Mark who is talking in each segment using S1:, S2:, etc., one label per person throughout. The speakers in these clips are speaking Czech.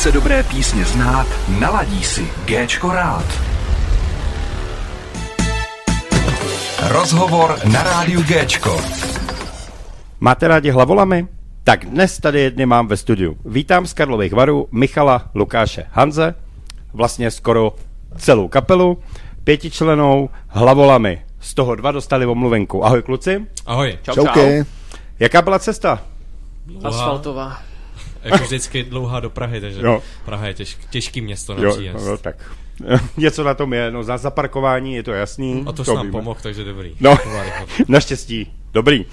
S1: Chce dobré písně znát, naladí si Géčko rád. Rozhovor na rádiu Géčko.
S2: Máte rádi hlavolamy? Tak dnes tady jedny mám ve studiu. Vítám z Karlových varů Michala, Lukáše, Hanze, vlastně skoro celou kapelu, pětičlenou hlavolamy. Z toho dva dostali omluvenku. Ahoj kluci.
S3: Ahoj.
S4: Čau, čau.
S2: Jaká byla cesta?
S5: Asfaltová.
S3: Jako vždycky dlouhá do Prahy, takže
S2: Jo.
S3: Praha je těžk, těžký město na
S2: Jo,
S3: příjezd.
S2: no, tak. Něco na tom je, no za zaparkování je to jasný.
S3: A to,
S2: to
S3: nám pomohl, takže dobrý.
S2: No, naštěstí. Dobrý.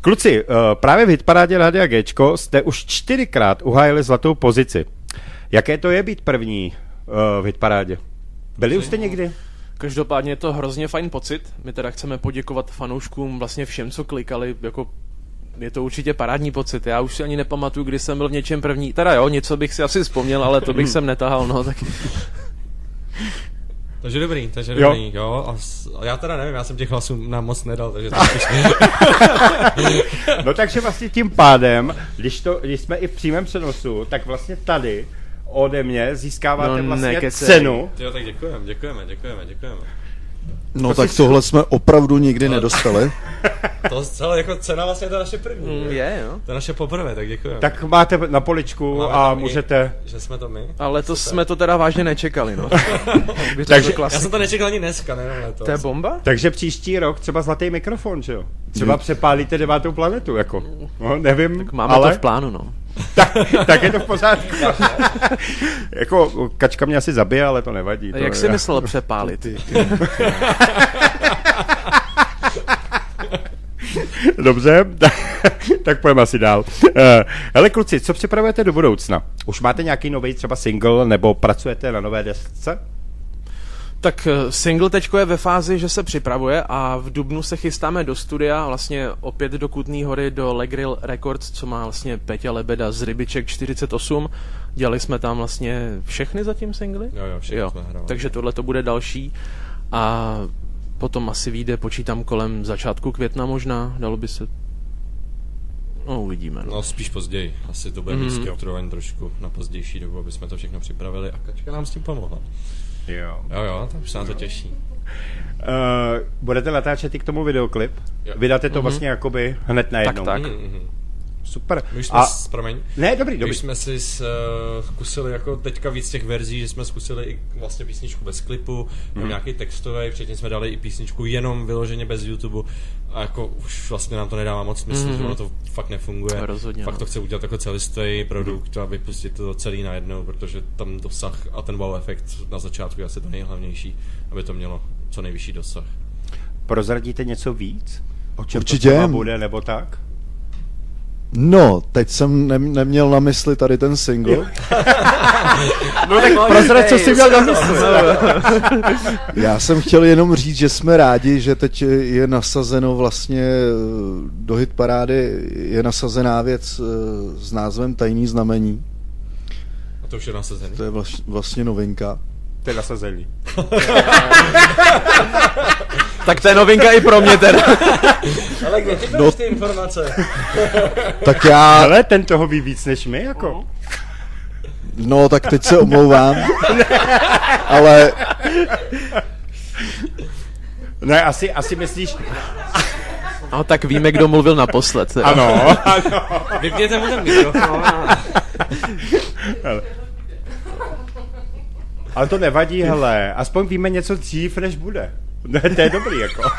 S2: Kluci, uh, právě v Hitparádě Rádia Gčko jste už čtyřikrát uhájili zlatou pozici. Jaké to je být první uh, v Hitparádě? Byli už jste někdy?
S5: Každopádně je to hrozně fajn pocit. My teda chceme poděkovat fanouškům, vlastně všem, co klikali, jako je to určitě parádní pocit. Já už si ani nepamatuju, kdy jsem byl v něčem první. Teda jo, něco bych si asi vzpomněl, ale to bych sem netahal, no, tak
S3: Takže dobrý, takže
S2: Jo.
S3: dobrý, jo. A, s, a já teda nevím, já jsem těch hlasů nám moc nedal, takže to.
S2: No takže vlastně tím pádem, když, to, když jsme i v přímém přenosu, tak vlastně tady ode mě získáváte
S5: No,
S2: vlastně cenu.
S3: jo, tak děkujeme, děkujeme, děkujeme, děkujeme.
S4: No tak tohle jsme opravdu nikdy nedostali.
S3: To celé jako cena vlastně to naše první.
S5: mm, je, jo.
S3: To je naše poprvé, tak děkujeme.
S2: Tak máte na poličku
S3: Máme
S2: a můžete...
S3: Že jsme to my.
S5: Ale to jsme to teda vážně nečekali, no. To
S2: Takže-.
S3: Já jsem to nečekal ani dneska, nejenom letos.
S5: To je bomba?
S2: Takže příští rok třeba zlatý mikrofon, že jo? Třeba přepálíte devátou planetu, jako. No, nevím,
S5: Tak máme
S2: ale...
S5: to v plánu, no.
S2: Tak, tak je to v pořádku. jako kačka mě asi zabije, ale to nevadí.
S5: A
S2: To
S5: jak
S2: je-
S5: jsi myslel přepálit?
S2: Dobře, tak pojďme asi dál. Eh, Hele kluci, co připravujete do budoucna? Už máte nějaký nový třeba single nebo pracujete na nové desce?
S5: Tak eh, single teďko je ve fázi, že se připravuje a v Dubnu se chystáme do studia, vlastně opět do Kutný hory, do Legrill Records, co má vlastně Peťa Lebeda z Rybiček 48. Dělali jsme tam vlastně všechny zatím singly.
S3: Jo, jo, všechny jsme hrávali.
S5: Takže tohle to bude další a potom asi vyjde, počítám kolem začátku května možná, dalo by se... No, uvidíme. No.
S3: No spíš později. Asi to bude mm. trošku na pozdější dobu, aby jsme to všechno připravili a Kačka nám s tím pomohla.
S2: Jo.
S3: Jo, jo, tak už se na to těší.
S2: Uh, budete natáčet i k tomu videoklip?
S3: Jo.
S2: Vydáte to vlastně jakoby hned najednou?
S5: Tak.
S3: Mhm, mhm.
S2: Super.
S3: My jsme,
S2: A,
S3: s, promiň,
S2: ne, dobrý,
S3: my
S2: dobrý.
S3: už jsme si s, uh, zkusili jako teďka víc těch verzí, že jsme zkusili i vlastně písničku bez klipu, mm. nějaký textový, předtím jsme dali i písničku jenom vyloženě bez YouTube a jako už vlastně nám to nedává moc smysl, mm. že ono to fakt nefunguje.
S5: Rozhodně,
S3: Fakt
S5: no.
S3: to chce udělat jako celistvý produkt a vypustit to celý najednou, protože tam dosah a ten wow efekt na začátku je asi to nejhlavnější, aby to mělo co nejvyšší dosah.
S2: Prozradíte něco víc? O čem
S4: Určitě.
S2: to bude nebo tak?
S4: No, teď jsem ne- neměl na mysli tady ten single.
S2: No tak prozrad, co jsi měl na mysli.
S4: Já jsem chtěl jenom říct, že jsme rádi, že teď je nasazeno vlastně eh, do hit parády je nasazená věc eh, s názvem Tajný znamení.
S3: A to už je nasazený.
S4: To je vlastně novinka.
S2: To je nasazený.
S5: Tak to je novinka i pro mě teda.
S3: Ale kde ty
S4: No.
S3: ty informace?
S4: Tak já,
S2: Ale ten toho ví víc než my, jako.
S4: no tak teď se omlouvám, ale
S2: Ne, asi, asi myslíš...
S5: No tak víme, kdo mluvil naposled. Teda.
S2: Ano, ano.
S3: Vypněte mu ten mikrofon.
S2: Ale to nevadí, hele. Aspoň víme něco dřív, než bude. Ne, to je dobrý, jako.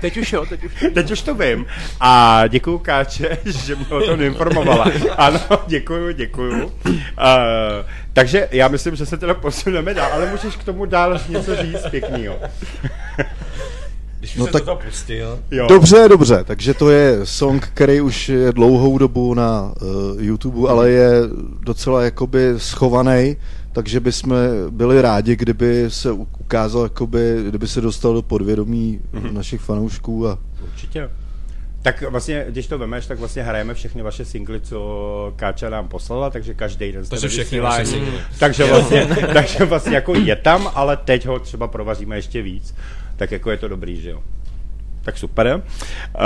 S5: Teď už jo, teď už.
S2: Teď už to vím. A děkuju Káče, že mě o tom informovala. Ano, děkuju, děkuju. Uh, takže já myslím, že se teda posuneme dál, ale můžeš k tomu dál něco říct pěknýho.
S3: Když
S4: No tak-
S3: to pustil.
S2: Jo.
S4: Dobře, dobře, takže to je song, který už je dlouhou dobu na uh, YouTube, ale je docela jakoby schovaný, takže bychom byli rádi, kdyby se ukázal, jakoby, kdyby se dostal do podvědomí mm-hmm. našich fanoušků a
S2: Určitě. Tak vlastně, když to vemeš, tak vlastně hrajeme všechny vaše singly, co Káča nám poslala, takže každý den jste
S3: všechny singly.
S2: Takže vlastně, takže vlastně jako je tam, ale teď ho třeba provaříme ještě víc. Tak jako je to dobrý, že jo. tak super. Uh,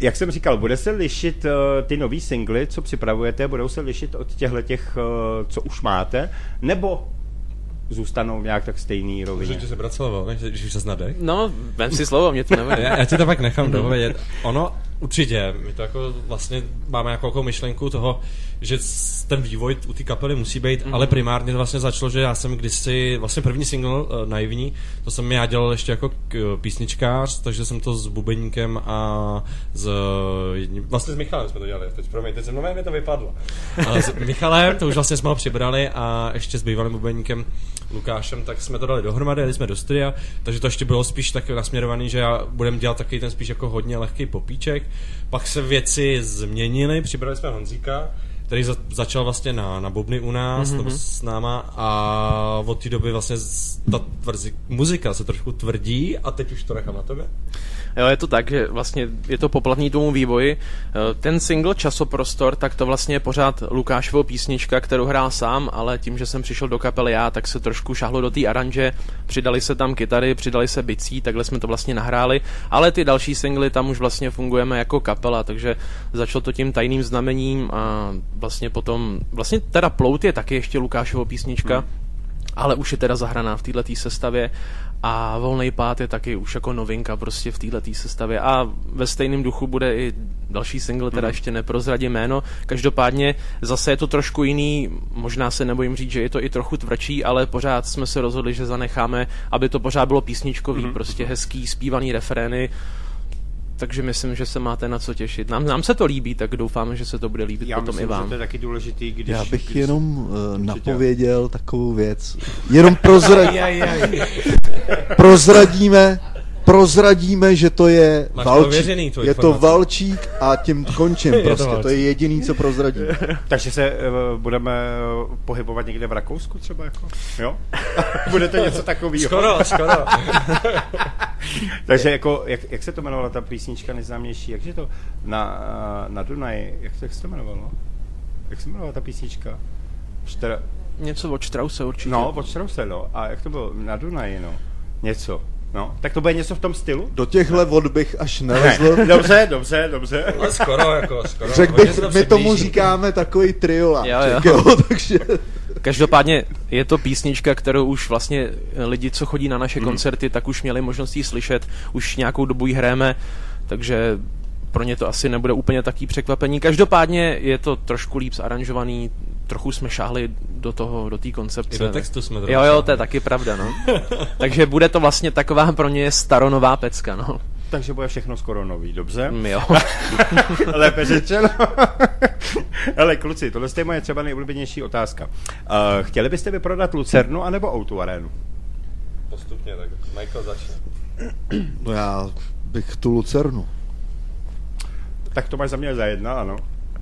S2: jak jsem říkal, bude se lišit uh, ty nový singly, co připravujete, budou se lišit od těchto těch, uh, co už máte, nebo zůstanou nějak tak stejný rovině?
S3: Můžu se slovo, ne? když už se.
S5: No, vem si slovo, mě to nevadí.
S3: Já, já ti to pak nechám dovědět. Ono, určitě, my to jako vlastně máme jako, jako myšlenku toho, že ten vývoj u té kapely musí být, mm-hmm. ale primárně to vlastně začalo, že já jsem kdysi, vlastně první single uh, Naivní, to jsem já dělal ještě jako k, písničkář, takže jsem to s Bubeníkem a s jedním, vlastně s Michalem jsme to dělali, teď promiň, teď jsem nové mi to vypadlo. Ale s Michalem, to už vlastně jsme ho přibrali a ještě s bývalým Bubeníkem Lukášem, tak jsme to dali dohromady, jeli jsme do studia, takže to ještě bylo spíš tak nasměrovaný, že já budem dělat takový ten spíš jako hodně lehký popíček. Pak se věci změnily, přibrali jsme Honzíka, který za, začal vlastně na, na bubny u nás, mm-hmm. s náma a od té doby vlastně ta tvrdzi, muzika se trošku tvrdí a teď už to nechám na tebe.
S5: Jo, je to tak, že vlastně je to poplatný tomu vývoji. Eh, ten single Časoprostor, tak to vlastně je pořád Lukášovo písnička, kterou hrál sám, ale tím, že jsem přišel do kapely já, tak se trošku šahlo do té aranže, přidali se tam kytary, přidali se bicí, takhle jsme to vlastně nahráli, ale ty další singly tam už vlastně fungujeme jako kapela, takže začalo to tím tajným znamením a vlastně potom, vlastně teda Plout je taky ještě Lukášovo písnička, hmm. ale už je teda zahraná v této sestavě a Volný pád je taky už jako novinka prostě v této sestavě a ve stejném duchu bude i další single, teda mm. ještě neprozradím jméno. Každopádně zase je to trošku jiný, možná se nebojím říct, že je to i trochu tvrdší, ale pořád jsme se rozhodli, že zanecháme, aby to pořád bylo písničkový, mm. prostě hezký, zpívaný refrény, takže myslím, že se máte na co těšit. Nám, nám se to líbí, tak doufáme, že se to bude líbit
S2: Já
S5: potom
S2: myslím,
S5: i vám.
S2: Že to je taky důležitý, když...
S4: Já bych
S2: když...
S4: jenom uh, napověděl takovou věc. Jenom prozradí... prozradíme, prozradíme, že to je
S3: Máš
S4: Valčík.
S3: to je
S4: je to Valčík a tím končím
S3: to
S4: prostě. To,
S3: Valčík.
S4: je jediný, co prozradíme.
S2: Takže se uh, budeme uh, pohybovat někde v Rakousku třeba jako? Jo? Bude to něco takového.
S3: Skoro, skoro.
S2: Takže jako, jak, jak se to jmenovala ta písnička nejznámější? Jak je to? Na, uh, na Dunaji. Jak, to- jak se to jmenovalo? Jak se jmenovala ta písnička? Štra...
S5: Něco od Strause určitě.
S2: No, od Strause, no. A jak to bylo? Na Dunaji, no. Něco. No, tak to bude něco v tom stylu?
S4: Do těchhle vod bych až nelezl.
S2: Ne. Dobře, dobře, dobře.
S3: Ale skoro, jako, skoro.
S4: Řekl bych, my tomu
S3: přiblíží.
S4: říkáme takový trioláček,
S5: Jo,
S4: jo,
S5: jo.
S4: jo, takže...
S5: Každopádně je to písnička, kterou už vlastně lidi, co chodí na naše
S2: Mhm.
S5: koncerty, tak už měli možnost ji slyšet, už nějakou dobu ji hrajeme, takže pro ně to asi nebude úplně taký překvapení. Každopádně je to trošku líp zaranžovaný, trochu jsme šáhli do toho, do té koncepce.
S3: I do textu jsme trochu
S5: Jo, jo, to je taky pravda, no. takže bude to vlastně taková pro ně staronová pecka, no.
S2: Takže bude všechno skoro nový, dobře?
S5: Mm, Jo.
S2: Lépe řečeno. Ale kluci, tohle je moje třeba nejoblíbenější otázka. Uh, chtěli byste vyprodat Lucernu anebo Outu Arenu?
S3: Postupně, tak Michael začne.
S4: No já bych tu Lucernu.
S2: Tak to máš za mě za jedna, ano.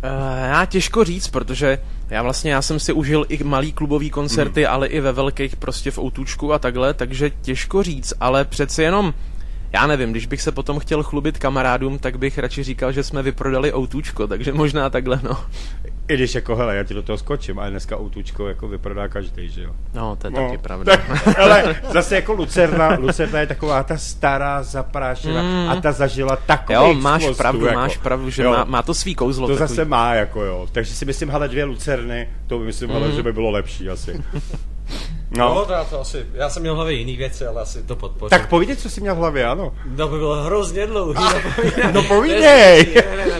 S5: Uh, já těžko říct, protože já vlastně já jsem si užil i malý klubový koncerty, ale i ve velkých prostě v Outučku a takhle, takže těžko říct, ale přece jenom já nevím, když bych se potom chtěl chlubit kamarádům, tak bych radši říkal, že jsme vyprodali Outučko, takže možná takhle, no.
S2: I když jako, hele, já ti do toho skočím, ale dneska Outučko jako vyprodá každý, že jo?
S5: No, to je
S2: No,
S5: taky pravda.
S2: Tak, ale zase jako Lucerna, Lucerna je taková ta stará, zaprášená
S5: Mm.
S2: a ta zažila takový
S5: Jo, máš
S2: explosiv,
S5: pravdu,
S2: jako.
S5: máš pravdu, že
S2: Jo.
S5: má, má to svý kouzlo.
S2: To
S5: takový.
S2: zase má, jako jo. Takže si myslím, hele, dvě Lucerny, to by myslím, hele,
S5: Mhm.
S2: že by bylo lepší asi.
S3: No,
S2: No,
S3: to já to asi, já jsem měl v hlavě jiný věci, ale asi to podpořím.
S2: tak povídej, co jsi měl v hlavě, ano.
S3: To by bylo hrozně dlouhý.
S2: No povídej,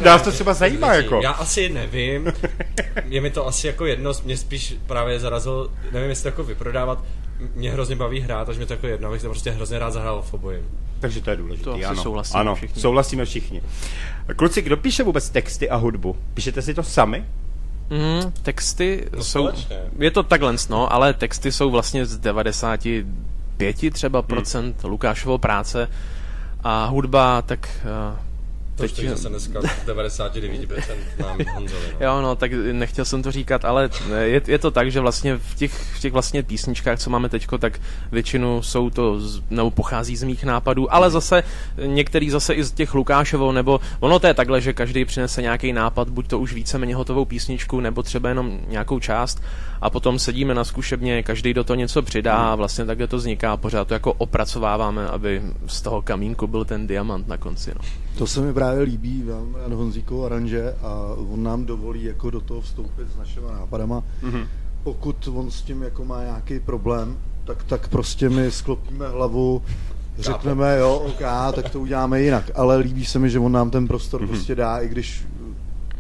S2: nás to třeba zajímá, jako.
S3: Já asi nevím, je mi to asi jako jedno, mě spíš právě zarazil, nevím jestli to jako vyprodávat, mě hrozně baví hrát, takže mě to jako jedno, abych to prostě hrozně rád zahrál v obojím.
S2: Takže to je důležité,
S5: To
S2: ano.
S5: souhlasíme
S2: ano,
S5: všichni.
S2: souhlasíme všichni. Kluci, kdo píše vůbec texty a hudbu? Píšete si to sami?
S5: Mm, texty
S3: No,
S5: jsou...
S3: společně.
S5: Je to takhle, no, ale texty jsou vlastně z 95 třeba procent Lukášovo práce a hudba, tak
S3: To
S5: Teď-
S3: stojí zase dneska 99% nám Honzovi. No.
S5: Jo, no, tak nechtěl jsem to říkat, ale je, je to tak, že vlastně v těch, v těch vlastně písničkách, co máme teďko, tak většinu jsou to, z, nebo pochází z mých nápadů, ale zase některý zase i z těch Lukášovou, nebo ono to je takhle, že každý přinese nějaký nápad, buď to už víceméně hotovou písničku, nebo třeba jenom nějakou část a potom sedíme na zkušebně, každý do toho něco přidá a vlastně takhle to vzniká, pořád to jako opracováváme, aby z toho kamínku byl ten diamant na konci, no.
S4: To se mi právě líbí, mám rád Honzíkovo aranže a on nám dovolí jako do toho vstoupit s našimi nápadama. Mm-hmm. Pokud on s tím jako má nějaký problém, tak, tak prostě my sklopíme hlavu, řekneme jo, ok, tak to uděláme jinak. Ale líbí se mi, že on nám ten prostor mm-hmm. prostě dá, i když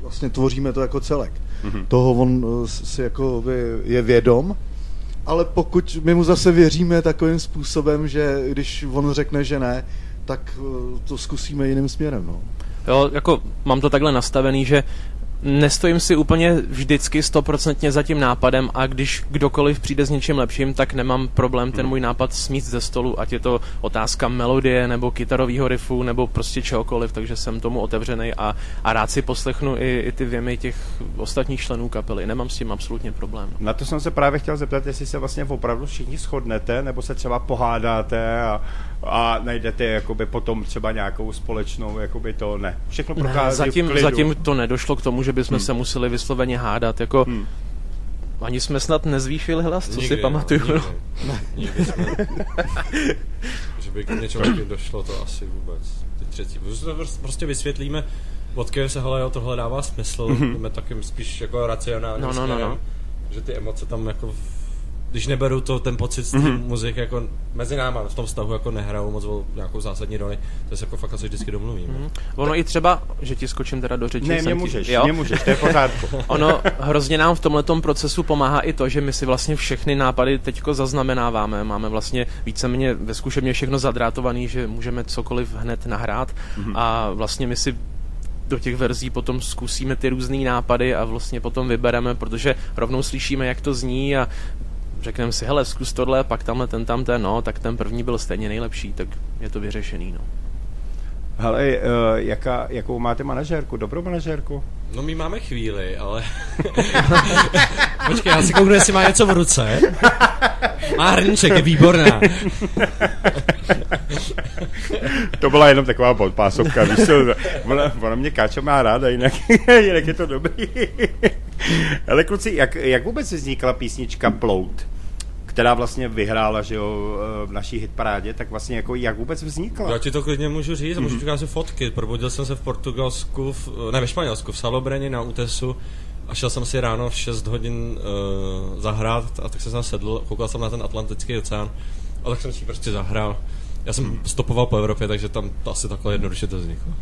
S4: vlastně tvoříme to jako celek. Mm-hmm. Toho on eh, si jako by je vědom, ale pokud my mu zase věříme takovým způsobem, že když on řekne, že ne, tak eh, to zkusíme jiným směrem. No.
S5: Jo, jako mám to takhle nastavený, že nestojím si úplně vždycky stoprocentně za tím nápadem a když kdokoliv přijde s něčím lepším, tak nemám problém ten můj nápad smít ze stolu, ať je to otázka melodie nebo kytarového riffu nebo prostě čehokoliv, takže jsem tomu otevřený a, a rád si poslechnu i, i ty věmy těch ostatních členů kapely. Nemám s tím absolutně problém. no.
S2: Na to jsem se právě chtěl zeptat, jestli se vlastně opravdu všichni shodnete, nebo se třeba pohádáte a, a najdete jakoby potom třeba nějakou společnou, jakoby to ne. Všechno
S5: Ne,
S2: prochází v
S5: zatím,
S2: klidu.
S5: zatím to nedošlo k tomu, že bychom hmm. se museli vysloveně hádat. Jako, hmm. Ani jsme snad nezvýšili hlas, co si
S3: Nikdy,
S5: pamatuju.
S3: No, nikdy. nikdy jsme, že by k něčemu došlo, to asi vůbec. Ty třetí. Prostě- prostě vysvětlíme, odkud se hele, jo, tohle dává smysl, jdeme takým spíš jako racionálním
S5: No, no, no, no.
S3: že ty emoce tam jako v- když neberu to, ten pocit z mm-hmm. muziky jako mezi náma, v tom vztahu jako nehrajou moc o nějakou zásadní roli, to se jako fakt asi vždycky domluvíme. Mm-hmm.
S5: Ono i třeba, že ti skočím teda do řeči.
S2: Ne, mě
S5: ti-
S2: můžeš,
S5: jo?
S2: mě můžeš, to je pořádku.
S5: Ono hrozně nám v tomhletom procesu pomáhá i to, že my si vlastně všechny nápady teďko zaznamenáváme. Máme vlastně víceméně ve zkušebně všechno zadrátovaný, že můžeme cokoliv hned nahrát mm-hmm. a vlastně my si do těch verzí potom zkusíme ty různé nápady a vlastně potom vybereme, protože rovnou slyšíme, jak to zní a řekneme si, hele, zkus tohle, pak tamhle ten tam ten, no, tak ten první byl stejně nejlepší, tak je to vyřešený, no.
S2: Hele, uh, jaká, jakou máte manažérku? Dobrou manažérku?
S3: No my máme chvíli, ale... Počkej, já si kouknu, jestli má něco v ruce. Má hrníček, je výborná.
S2: To byla jenom taková podpásovka, víš co, ona, ona mě Káča má ráda, jinak, jinak je to dobrý. Ale kluci, jak, jak vůbec vznikla písnička Plout, která vlastně vyhrála, že jo, v naší hitparádě, tak vlastně jako jak vůbec vznikla?
S3: Já ti to klidně můžu říct, mm-hmm. můžu ti ukázat fotky. Probudil jsem se v Portugalsku, v, ne ve Španělsku, v Salobreni na Utesu a šel jsem si ráno v 6 hodin uh, zahrát a tak jsem sedl, koukal jsem na ten Atlantický oceán a tak jsem si prostě zahrál. Já jsem stopoval po Evropě, takže tam to asi takhle jednoduše to vzniklo.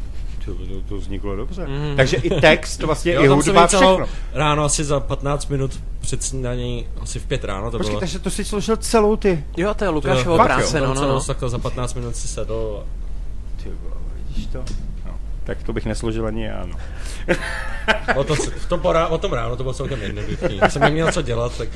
S2: To, to, to vzniklo dobře. Mm. Takže i text, vlastně
S3: Jo,
S2: i hudba, všechno.
S3: ráno asi za 15 minut před snídaní, asi v 5 ráno to
S2: Počkej,
S3: bylo.
S2: takže to si složil celou ty.
S5: Jo, to je
S2: jo,
S5: práce, no, no, no.
S3: Takhle za 15 minut si sedl a
S2: Ty vole, vidíš to? No. Tak to bych nesložil ani já, no.
S3: O, to, v tom porá, o tom ráno to bylo celkem jednoduchý. Já jsem neměl co dělat, tak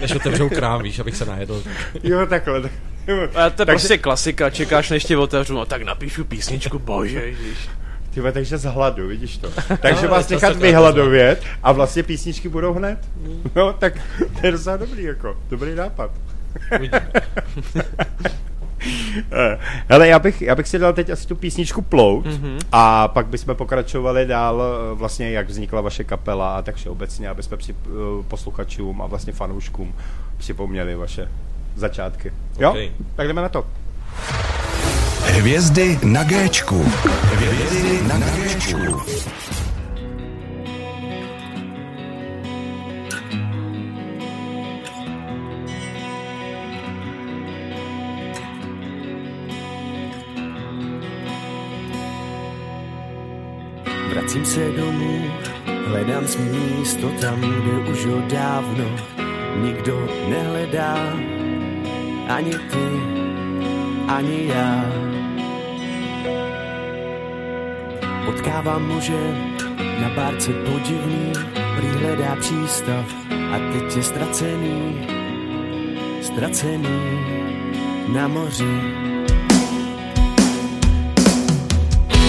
S3: než otevřou krám, víš, abych se najedl.
S2: Jo, takhle. Tak, jo.
S5: A to je
S2: takže,
S5: prostě klasika, čekáš než ti otevřu, no tak napíšu písničku, bože, ježiš.
S2: Ty vole, takže z hladu, vidíš to. Takže
S3: No,
S2: vás nechat vyhladovět a vlastně písničky budou hned. No, tak to je docela dobrý, jako. Dobrý nápad. Eh, Hele, já bych, já bych si dal teď asi tu písničku Plout mm-hmm. a pak bychom pokračovali dál eh, vlastně, jak vznikla vaše kapela a tak všeobecně, aby jsme při, eh, posluchačům a vlastně fanouškům připomněli vaše začátky. Jo?
S3: OK.
S2: Tak jdeme na to.
S1: Hvězdy na Géčku. Hvězdy na Géčku.
S6: Vracím se domů, hledám svý místo tam, kde už ho dávno nikdo nehledá. Ani ty, ani já. Potkávám muže na bárce podivný, přihledá přístav a teď je ztracený, ztracený na moři.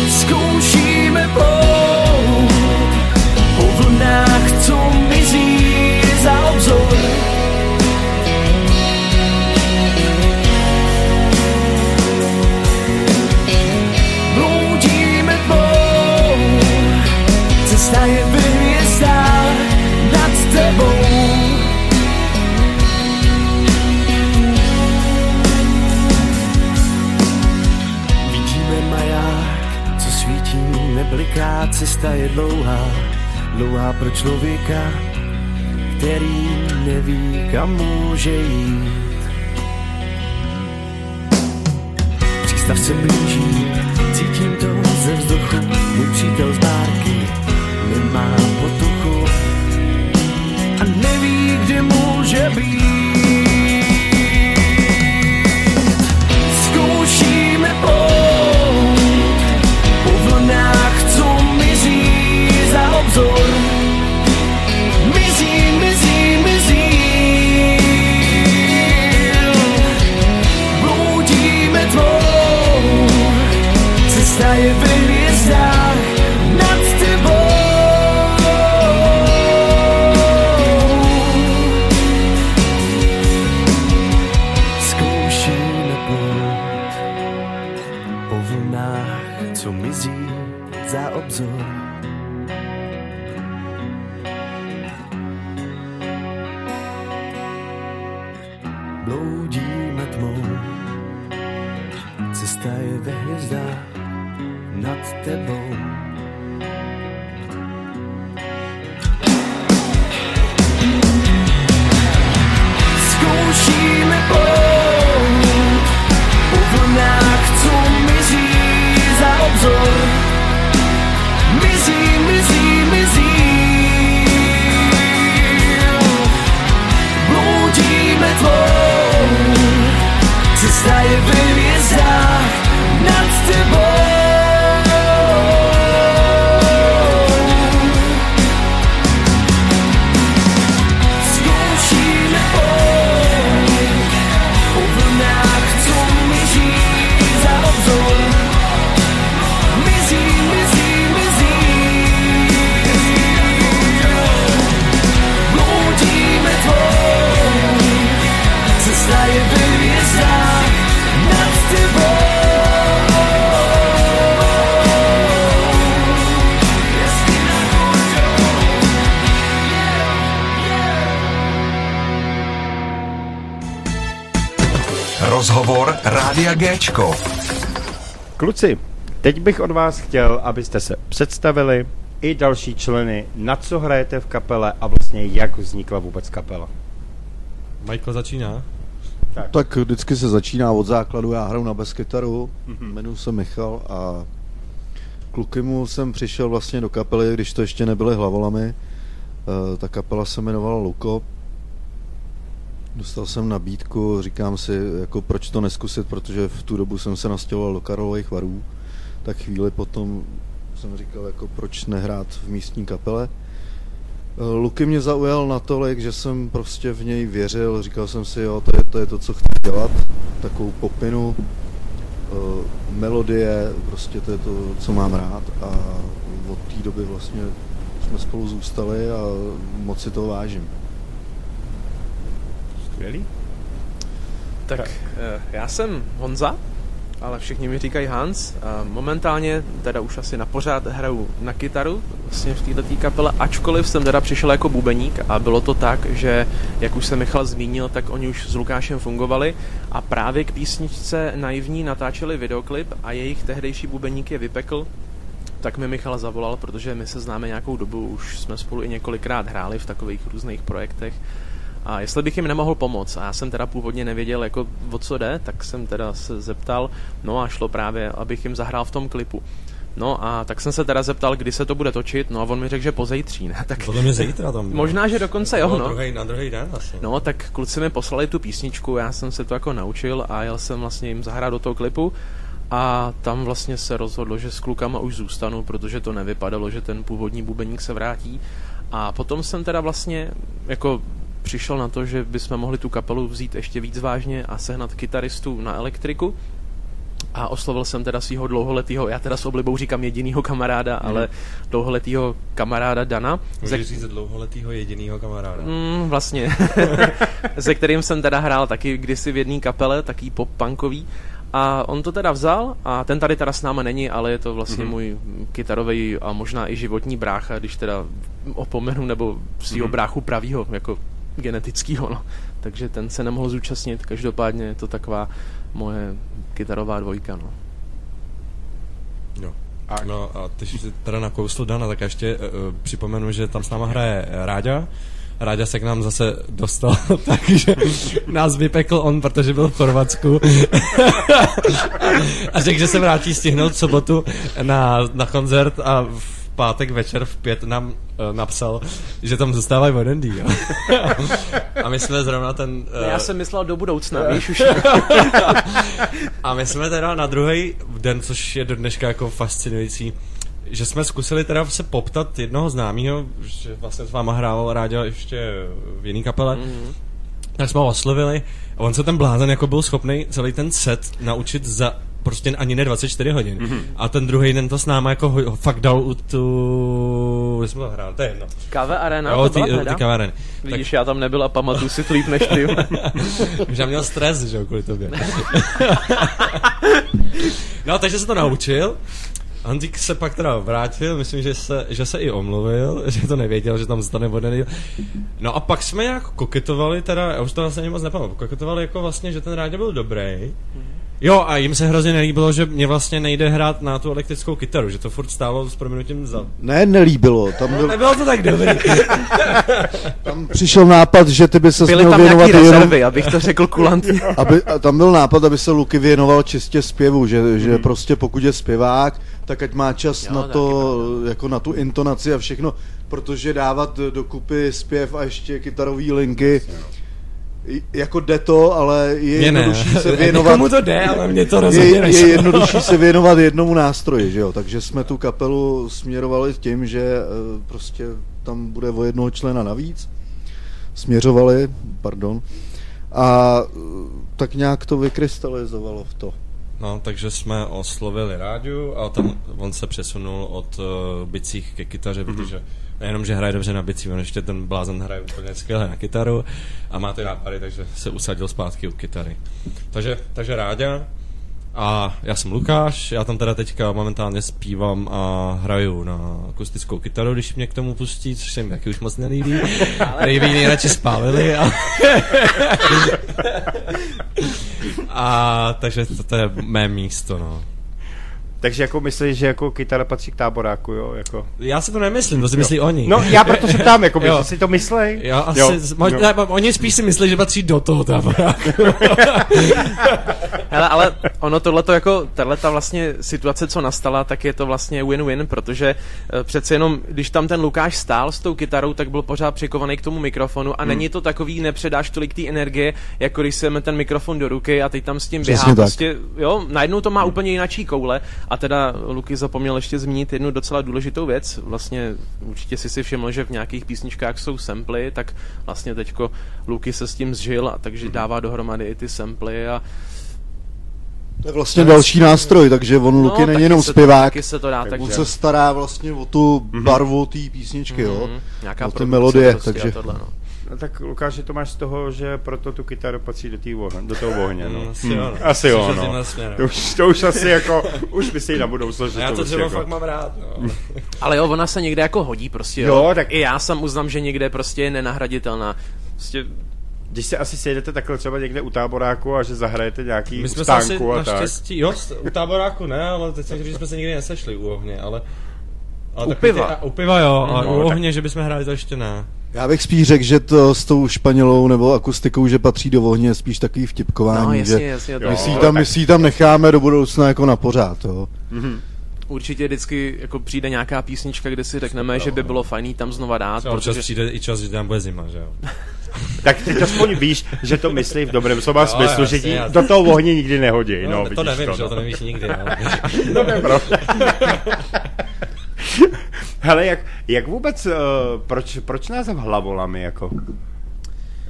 S6: Zkoušíme plout po vlnách, co mizí za obzor. Nebliká, cesta je dlouhá, dlouhá pro člověka, který neví, kam může jít. Přístav se blíží, cítím to ze vzduchu, můj přítel z bárky nemá potuchu a neví, kde může být.
S2: Teď bych od vás chtěl, abyste se představili i další členy, na co hrajete v kapele a vlastně jak vznikla vůbec kapela.
S3: Michael začíná.
S4: Tak vždycky se začíná od základu, já hraju na baskytaru, mm-hmm. jmenuji se Michal a klukymu jsem přišel vlastně do kapely, když to ještě nebyly hlavolamy. E, ta kapela se jmenovala Luko. Dostal jsem nabídku, říkám si, jako proč to neskusit, protože v tu dobu jsem se nastěhoval do Karlových varů. Tak chvíli potom jsem říkal, jako proč nehrát v místní kapele. Luky mě zaujal natolik, že jsem prostě v něj věřil, říkal jsem si, jo, to je to, je to co chci dělat, takovou popinu, eh, melodie, prostě to je to, co mám rád a od té doby vlastně jsme spolu zůstali a moc si toho vážím.
S2: Skvělý.
S5: Tak eh, já jsem Honza, ale všichni mi říkají Hans. Momentálně teda už asi na pořád hraju na kytaru vlastně v této kapele, ačkoliv jsem teda přišel jako bubeník a bylo to tak, že jak už se Michal zmínil, tak oni už s Lukášem fungovali a právě k písničce Naivní natáčeli videoklip a jejich tehdejší bubeník je vypekl, tak mi Michal zavolal, protože my se známe nějakou dobu, už jsme spolu i několikrát hráli v takových různých projektech a jestli bych jim nemohl pomoct, a já jsem teda původně nevěděl, jako o co jde, tak jsem teda se zeptal, no a šlo právě, abych jim zahrál v tom klipu. No a tak jsem se teda zeptal, kdy se to bude točit, no a on mi řekl, že pozejtří, ne? Tak,
S3: Podle mě zítra tam.
S5: možná, že dokonce jo,
S3: no.
S5: no.
S3: Druhý, na druhý den asi.
S5: No, tak kluci mi poslali tu písničku, já jsem se to jako naučil a jel jsem vlastně jim zahrát do toho klipu a tam vlastně se rozhodlo, že s klukama už zůstanu, protože to nevypadalo, že ten původní bubeník se vrátí. A potom jsem teda vlastně jako přišel na to, že bychom mohli tu kapelu vzít ještě víc vážně a sehnat kytaristu na elektriku. A oslovil jsem teda svého dlouholetého, já teda s oblibou říkám jedinýho kamaráda, mm. ale dlouholetého kamaráda Dana.
S3: Můžeš říct dlouholetýho jedinýho kamaráda.
S5: Mm, vlastně. se kterým jsem teda hrál taky kdysi v jedné kapele, taký pop-punkový. A on to teda vzal a ten tady teda s náma není, ale je to vlastně mm-hmm. můj kytarový a možná i životní brácha, když teda opomenu, nebo svýho mm-hmm. bráchu pravýho, jako genetickýho, no. Takže ten se nemohl zúčastnit, každopádně je to taková moje kytarová dvojka, no.
S3: Jo. No a ty jsi teda nakousl Dana, tak ještě uh, připomenu, že tam s náma hraje Ráďa. Ráďa se k nám zase dostal, takže nás vypekl on, protože byl v Chorvatsku. a řekl, že se vrátí stihnout v sobotu na, na koncert a v pátek večer v pět nám uh, napsal, že tam zůstávají o jeden díl. a my jsme zrovna ten... Uh,
S5: Já jsem myslel do budoucna, víš už.
S3: a my jsme teda na druhý den, což je do dneška jako fascinující, že jsme zkusili teda se poptat jednoho známého, že vlastně s váma hrál Ráďa ještě v jiný kapele, mm-hmm. tak jsme ho oslovili a on se ten blázen jako byl schopný celý ten set naučit za prostě ani ne 24 hodin. Mm-hmm. A ten druhý den to s náma jako ho, fakt dal u tu... Kde jsme to hrál, to je jedno.
S5: Káve Arena,
S3: Jo,
S5: to
S3: ty,
S5: byla
S3: ty
S5: teda?
S3: kavárny.
S5: Vidíš, já tam nebyl a pamatuju si to líp než ty.
S3: Že já měl stres, že jo, kvůli tobě. no, takže se to naučil. Antik se pak teda vrátil, myslím, že se, že se i omluvil, že to nevěděl, že tam zůstane voden díl. No a pak jsme nějak koketovali, teda, já už to vlastně ani moc nepamatuji, koketovali jako vlastně, že ten rádě byl dobrý. Jo, a jim se hrozně nelíbilo, že mě vlastně nejde hrát na tu elektrickou kytaru, že to furt stálo s proměnutím za...
S4: Ne, nelíbilo. Tam,
S3: No,
S4: byl,
S3: nebylo to tak dobrý.
S4: tam přišel nápad, že ty by se
S5: Byly
S4: měl
S5: tam
S4: věnovat
S5: nějaký
S4: jenom...
S5: rezervy, abych to řekl kulantně.
S4: Aby, a tam byl nápad, aby se Luky věnoval čistě zpěvu, že,
S5: Mhm.
S4: že prostě pokud je zpěvák, tak ať má čas
S5: Jo,
S4: na
S5: taky
S4: to, jako na tu intonaci a všechno, protože dávat dokupy zpěv a ještě kytarový linky, i- jako jde to, ale je
S3: Mě ne.
S4: jednodušší se
S3: Někomu
S4: věnovat...
S3: to jde, ale mě to
S4: Je,
S3: rozhodně
S4: je
S3: nešlo.
S4: jednodušší se věnovat jednomu nástroji, že jo? Takže jsme tu kapelu směrovali tím, že eh, prostě tam bude o jednoho člena navíc. Směřovali, pardon. A eh, tak nějak to vykrystalizovalo v to.
S3: No, takže jsme oslovili rádiu a tam on se přesunul od uh, bicích ke kytaře, mm-hmm. protože nejenom, že hraje dobře na bicí, on ještě ten blázen hraje úplně skvěle na kytaru a má ty nápady, takže se usadil zpátky u kytary. Takže, takže rádia a já jsem Lukáš, já tam teda teďka momentálně zpívám a hraju na akustickou kytaru, když mě k tomu pustí, což se mi taky už moc nelíbí. Nejví nejradši spálili. A... a takže to, to je mé místo, no.
S2: Takže jako myslíš, že jako kytara patří k táboráku, jo? Jako.
S3: Já si to nemyslím, to si myslí oni.
S2: No já proto se ptám, jako
S3: Jo.
S2: že si to myslej.
S3: Já asi,
S2: Jo.
S3: jo, mož,
S2: Jo.
S3: ne, oni spíš si myslí, že patří do toho táboráku.
S5: Hele, ale ono tohleto jako, tato vlastně situace, co nastala, tak je to vlastně win-win, protože eh, přece jenom, když tam ten Lukáš stál s tou kytarou, tak byl pořád přikovaný k tomu mikrofonu a
S4: Hmm.
S5: není to takový, nepředáš tolik té energie, jako když se ten mikrofon do ruky a teď tam s tím
S4: Přesně
S5: běhá.
S4: tak.
S5: Prostě, jo, najednou to má úplně jinačí koule a teda Luky zapomněl ještě zmínit jednu docela důležitou věc. Vlastně určitě si si všiml, že v nějakých písničkách jsou samply, tak vlastně teďko Luky se s tím zžil a takže dává dohromady i ty samply a
S4: To je vlastně další nástroj, takže on Luky není jenom
S5: se to-
S4: zpěvák,
S5: taky se to dá,
S4: on
S5: takže...
S4: se stará vlastně o tu barvu té písničky, jo?
S5: Mhm, nějaká
S4: o ty melodie,
S5: prostě
S4: takže-
S5: Tohle, no.
S2: No, tak Lukáši, to máš z toho, že proto tu kytaru patří do, tý ohně, do toho ohně, no.
S3: Mm, asi jo, no.
S2: Asi jo,
S3: Přišel
S2: no.
S3: tímhle směrem.
S2: To už, to už asi jako, už myslí na budoucnost, že
S3: A já to třeba
S2: jako...
S3: fakt mám rád, no.
S5: Ale jo, ona se někde jako hodí prostě, jo.
S2: Jo, tak-
S5: I já sam uznám, že někde prostě je nenahraditelná. Prostě
S2: Když se asi sejdete takhle třeba někde u táboráku a že zahrajete nějaký
S3: My jsme se asi
S2: stánku a tak.
S3: naštěstí, jo, u táboráku ne, ale teď jsem říct, že jsme se nikdy nesešli u ohně, ale... ale
S5: U piva.
S3: Ty, a, u piva jo, ale
S2: No,
S3: u
S2: tak-
S3: ohně, že bychom hráli to ještě ne.
S4: Já bych spíš řekl, že to s tou španělou nebo akustikou, že patří do ohně, je spíš takový vtipkování,
S5: no jasně,
S4: že
S5: jasně,
S2: Jo.
S4: my si ji
S2: tak-
S4: tam, my si ji tam necháme do budoucna jako na pořád, jo.
S5: určitě vždycky jako přijde nějaká písnička, kde si řekneme, že by bylo fajn jí tam znova dát,
S3: Třeba občas
S5: protože
S3: přijde i čas, že tam bude zima, že jo.
S2: Tak teď aspoň víš, že to myslí v dobrém slova
S3: Jo,
S2: smyslu, že
S3: jasně,
S2: ti do toho ohně nikdy nehodí. No,
S3: No, to nevím,
S2: to,
S3: že jo, to
S2: no.
S3: nevíš nikdy, ale...
S2: To je pravda. Hele, jak, jak vůbec, uh, proč, proč název hlavolami, jako?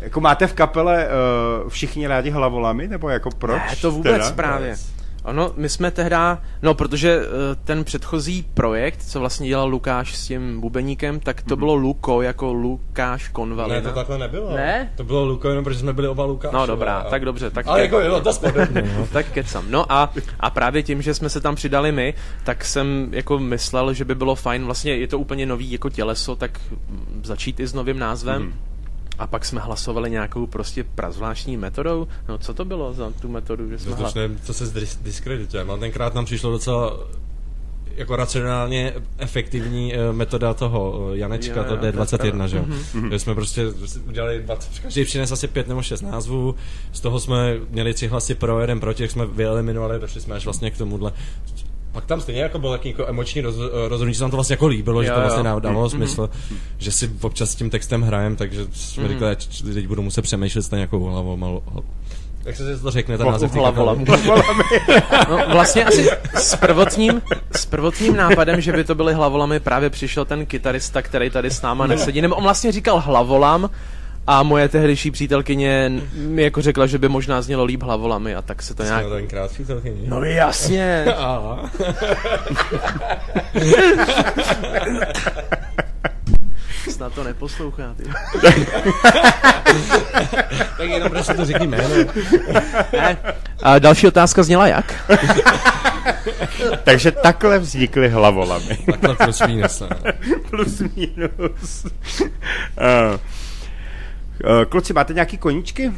S2: Jako máte v kapele uh, všichni rádi hlavolami, nebo jako proč?
S5: Ne, to vůbec
S2: teda?
S5: právě. Ono, my jsme tehda, no protože eh, ten předchozí projekt, co vlastně dělal Lukáš s tím bubeníkem, tak to bylo Luko jako Lukáš Konvalina.
S3: Ne, to takhle nebylo.
S5: Ne?
S3: To bylo Luko, jenom protože jsme byli oba Lukáši.
S5: No dobrá, tak dobře, tak
S3: Ale jako, jo, to spodobně, no.
S5: tak kecam. No a, a právě tím, že jsme se tam přidali my, tak jsem jako myslel, že by bylo fajn, vlastně je to úplně nový jako těleso, tak začít i s novým názvem.
S3: Mhm.
S5: A pak jsme hlasovali nějakou prostě prazvláštní metodou. No co to bylo za tu metodu, že jsme
S3: To
S5: hlasovali?
S3: co se diskreditujeme, ale tenkrát nám přišlo docela jako racionálně efektivní uh, metoda toho uh, Janečka,
S5: Jo,
S3: to
S5: jo, to je
S3: D21,
S5: pravda.
S3: že jo. Kde jsme prostě udělali 20, každý přines asi pět nebo šest názvů, z toho jsme měli tři hlasy pro, jeden proti, jak jsme vyeliminovali, došli jsme až vlastně k tomuhle. Pak tam stejně jako byl takový jako emoční roz, rozhodnutí, se nám to vlastně jako líbilo, že
S5: Jo,
S3: to vlastně
S5: jo.
S3: dávalo dávalo smysl, že si občas s tím textem hrajem, takže jsme říkali, ať teď budu muset přemýšlet s nějakou hlavou malou. Jak se to řekne, ten název té
S5: Hlavolam.
S3: kapely?
S5: No, vlastně asi s prvotním, s prvotním nápadem, že by to byly hlavolamy, právě přišel ten kytarista, který tady s náma nesedí. Nebo on vlastně říkal hlavolam a moje tehdejší přítelkyně mi jako řekla, že by možná znělo líp hlavolamy a tak se to nějak...
S3: Jsme tenkrát přítelkyni.
S5: No jasně.
S3: Aha.
S5: Snad to neposlouchá, ty.
S3: Tak jenom prostě to řekni jméno.
S5: Ne. A další otázka zněla jak?
S2: Takže takhle vznikly hlavolamy.
S3: Takhle plus minus.
S2: Plus minus. uh, kluci, máte nějaký koníčky?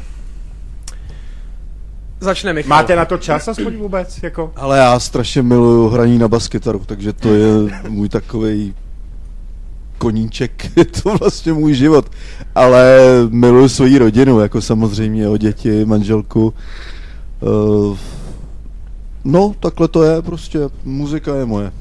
S5: Začne Michal.
S2: Máte na to čas aspoň vůbec? Jako?
S4: Ale já strašně miluju hraní na baskytaru, takže to je můj takový koníček, je to vlastně můj život. Ale miluju svoji rodinu, jako samozřejmě o děti, manželku. Uh, no, takhle to je prostě, muzika je moje.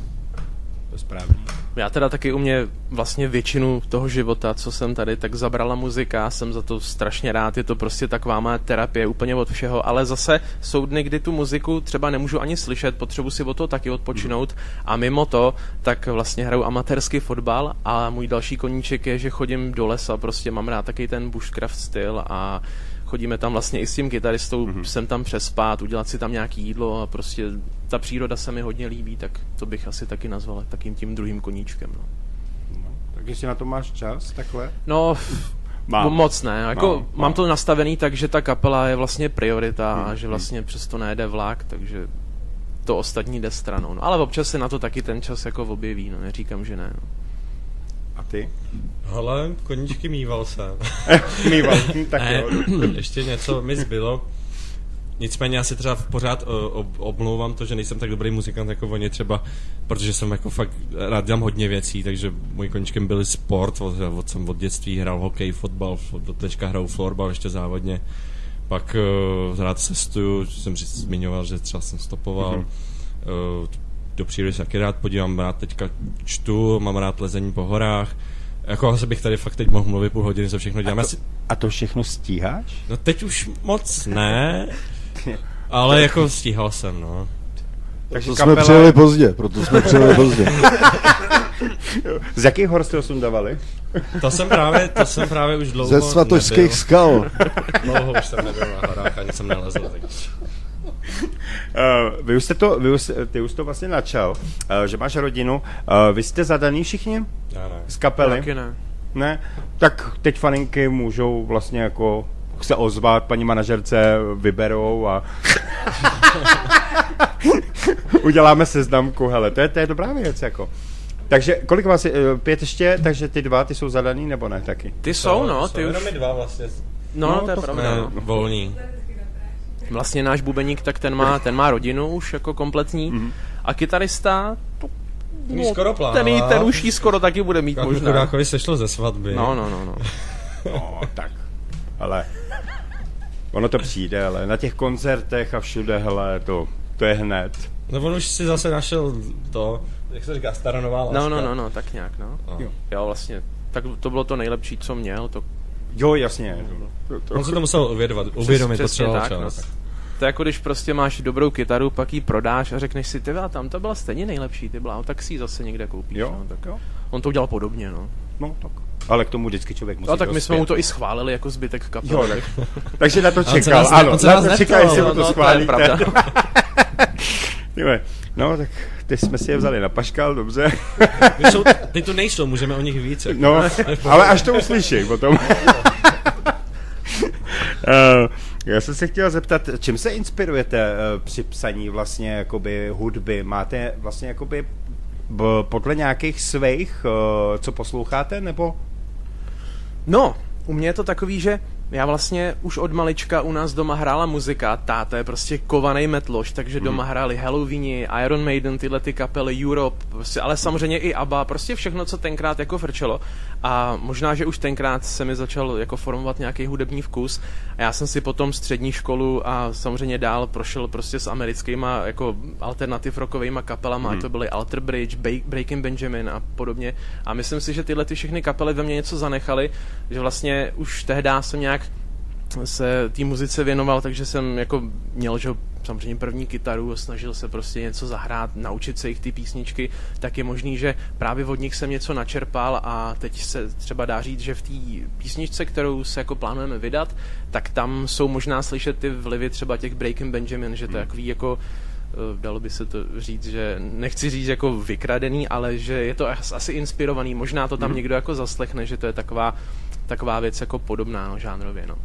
S2: To je správný.
S5: Já teda taky u mě vlastně většinu toho života, co jsem tady, tak zabrala muzika, jsem za to strašně rád, je to prostě taková má terapie úplně od všeho, ale zase jsou dny, kdy tu muziku třeba nemůžu ani slyšet, potřebuji si o to taky odpočinout. A mimo to, tak vlastně hraju amatérský fotbal. A můj další koníček je, že chodím do lesa, prostě mám rád taky ten bushcraft styl a chodíme tam vlastně i s tím kytaristou, mm-hmm. jsem tam přespat, udělat si tam nějaký jídlo a prostě ta příroda se mi hodně líbí, tak to bych asi taky nazval takým tím druhým koníčkem. No,
S2: Tak jestli na to máš čas, takhle?
S5: no
S2: Mám.
S5: moc ne, jako
S2: Mám,
S5: mám,
S2: mám.
S5: to nastavený tak, že ta kapela je vlastně priorita a že vlastně přesto nejede vlak, takže to ostatní jde stranou. No, ale občas se na to taky ten čas jako objeví, no, neříkám, že ne. No.
S2: A ty?
S3: Hele, koníčky mýval jsem.
S2: Mýval. Tak
S3: Ne,
S2: jo.
S3: ještě něco mi zbylo. Nicméně já si třeba pořád uh, ob, oblouvám to, že nejsem tak dobrý muzikant jako oni třeba, protože jsem jako fakt rád dělám hodně věcí, takže můj koníčkem byl sport, od, od, jsem od dětství hrál hokej, fotbal, fo- do teďka hraju florbal ještě závodně. Pak uh, rád cestuju, jsem říct, zmiňoval, že třeba jsem stopoval. Mm-hmm. Uh, do přírody se taky rád podívám, rád teďka čtu, mám rád lezení po horách. Jako asi bych tady fakt teď mohl mluvit půl hodiny, co všechno dělám. Já si,
S2: A to všechno stíháš?
S3: No teď už moc ne, ale jako stíhal jsem, no.
S2: Takže
S4: To jsme přijeli pozdě, proto jsme přijeli pozdě.
S2: Z jakých hor jste ho sundavali?
S3: To jsem právě, to jsem právě už dlouho
S4: Ze svatožských skal.
S3: Dlouho už jsem nebyl na horách, ani jsem nelezl. Tak.
S2: Uh, vy už jste to, vy už, ty už to vlastně načal, uh, že máš rodinu. Uh, vy jste zadaný všichni
S3: Já ne.
S2: z kapely?
S5: Taky ne.
S2: Ne? Tak teď faninky můžou vlastně jako se ozvat, paní manažerce vyberou a uděláme seznamku, hele, to je, to je dobrá věc, jako. Takže kolik vás je, eh, pět ještě, takže ty dva, ty jsou zadaný nebo ne taky?
S5: Ty jsou, no, ty už...
S3: Jenom dva vlastně.
S5: No,
S2: No,
S5: to je
S2: to
S5: pravda.
S3: Ne,
S5: no.
S3: volní.
S5: Vlastně náš bubeník, tak ten má, ten má rodinu už jako kompletní.
S2: Mhm.
S5: Mm-hmm. A kytarista, to,
S3: Jí skoro
S5: ten, jí- ten už jí skoro taky bude mít
S3: Možná.
S5: možná.
S3: Chudákovi sešlo ze svatby.
S5: No, no, no, no.
S2: No, tak, ale ono to přijde, ale na těch koncertech a všude, hele, to, to je hned.
S3: No on už si zase našel to, jak se říká, staronová láska.
S5: No, no, no, no, tak nějak, no.
S3: No.
S2: Jo.
S5: Jo, vlastně, tak to bylo to nejlepší, co měl, to
S2: Jo, jasně. To, to,
S3: On se to musel uvědomit, uvědomit
S5: přesně
S3: potřeboval
S5: tak,
S3: čas.
S5: no. To je jako když prostě máš dobrou kytaru, pak ji prodáš a řekneš si, ty tam to byla stejně nejlepší, ty byla, tak si ji zase někde koupíš.
S2: Jo,
S5: no, tak.
S2: jo.
S5: On to udělal podobně, no.
S2: No, tak. Ale k tomu vždycky člověk musí
S5: No tak my jsme mu to i schválili jako zbytek kapely.
S2: Jo, tak. Takže na to čekal,
S3: nás-
S2: ano. na to čekal, jestli mu
S5: no,
S2: to
S5: no, je.
S2: Jo, No, tak ty jsme si je vzali na paškal, dobře.
S3: Ty, jsou, ty tu nejsou, můžeme o nich víc. Jako.
S2: No, ale až to uslyší potom. Eh, Já jsem se chtěl zeptat, čím se inspirujete eh, při psaní vlastně jakoby hudby? Máte vlastně jakoby podle nějakých svých, eh, co posloucháte, nebo?
S5: No, u mě je to takový, že Já vlastně už od malička u nás doma hrála muzika, táta je prostě kovaný metloš, takže doma hráli Halloweeni, Iron Maiden, tyhle ty kapely, Europe, prostě, ale samozřejmě i ABBA, prostě všechno, co tenkrát jako frčelo. A možná, že už tenkrát se mi začal jako formovat nějaký hudební vkus. A já jsem si potom střední školu a samozřejmě dál prošel prostě s americkýma jako alternativ rockovými kapelama, hmm. to byly Alter Bridge, Ba- Breaking Benjamin a podobně. A myslím si, že tyhle ty všechny kapely ve mně něco zanechaly, že vlastně už tehdy jsem nějak se té muzice věnoval, takže jsem jako měl, že samozřejmě první kytaru, snažil se prostě něco zahrát, naučit se jich ty písničky, tak je možný, že právě od nich jsem něco načerpal a teď se třeba dá říct, že v té písničce, kterou se jako plánujeme vydat, tak tam jsou možná slyšet ty vlivy třeba těch Breaking Benjamin, že to je takový jako eh, dalo by se to říct, že nechci říct jako vykradený, ale že je to as- asi inspirovaný, možná to tam někdo jako zaslechne, že to je taková, taková věc jako podobná no, žánrově, no.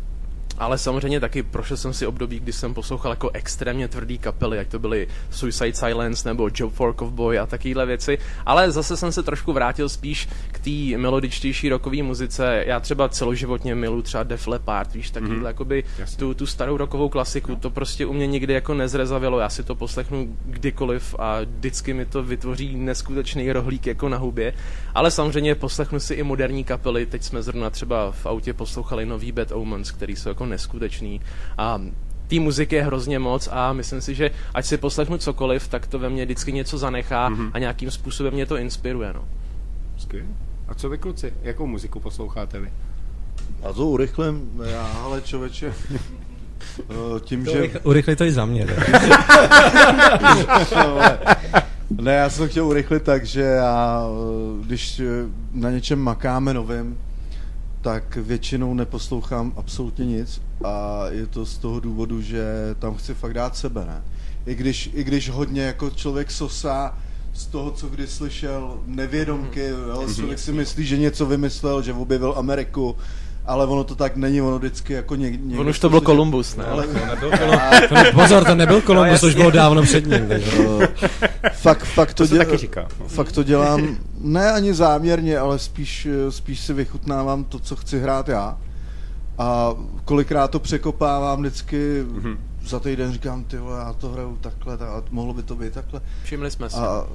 S5: Ale samozřejmě taky prošel jsem si období, kdy jsem poslouchal jako extrémně tvrdý kapely, jak to byly Suicide Silence nebo Job for Cowboy a takovéhle věci. Ale zase jsem se trošku vrátil spíš k té melodičtější rockové muzice. Já třeba celoživotně milu třeba Def Leppard, víš, takovýhle mm-hmm. jakoby tu, tu starou rockovou klasiku. To prostě u mě nikdy jako nezrezavilo. Já si to poslechnu kdykoliv a vždycky mi to vytvoří neskutečný rohlík jako na hubě. Ale samozřejmě poslechnu si i moderní kapely. Teď jsme zrovna třeba v autě poslouchali nový Bad Omens, který jsou jako neskutečný. A té muziky je hrozně moc a myslím si, že ať si poslechnu cokoliv, tak to ve mně vždycky něco zanechá mm-hmm. a nějakým způsobem mě to inspiruje. No.
S2: Skvělé. A co vy kluci? Jakou muziku posloucháte vy?
S4: A to urychlím, já, ale člověče, eh, tím, že...
S3: Urychli to i za mě. Tak.
S4: Ne, já jsem to chtěl urychlit tak, že já, eh, když na něčem makáme novým, tak většinou neposlouchám absolutně nic a je to z toho důvodu, že tam chci fakt dát sebe, ne? I když, i když hodně jako člověk sosá z toho, co kdy slyšel, nevědomky, jo? člověk si myslí, že něco vymyslel, že objevil Ameriku, ale ono to tak není, ono vždycky jako něk, někdo...
S5: On už to byl Kolumbus, ne?
S4: Ale,
S3: To ne, pozor, to nebyl Kolumbus, to už bylo dávno před ním. takže-
S4: Eh, fakt, fakt to,
S2: To
S4: děl-
S2: taky říká.
S4: Fakt to dělám, ne ani záměrně, ale spíš, spíš si vychutnávám to, co chci hrát já. A kolikrát to překopávám vždycky, mm-hmm. Za týden říkám, ty vole, já to hraju takhle, tak, a mohlo by to být takhle.
S5: Všimli jsme si.
S4: A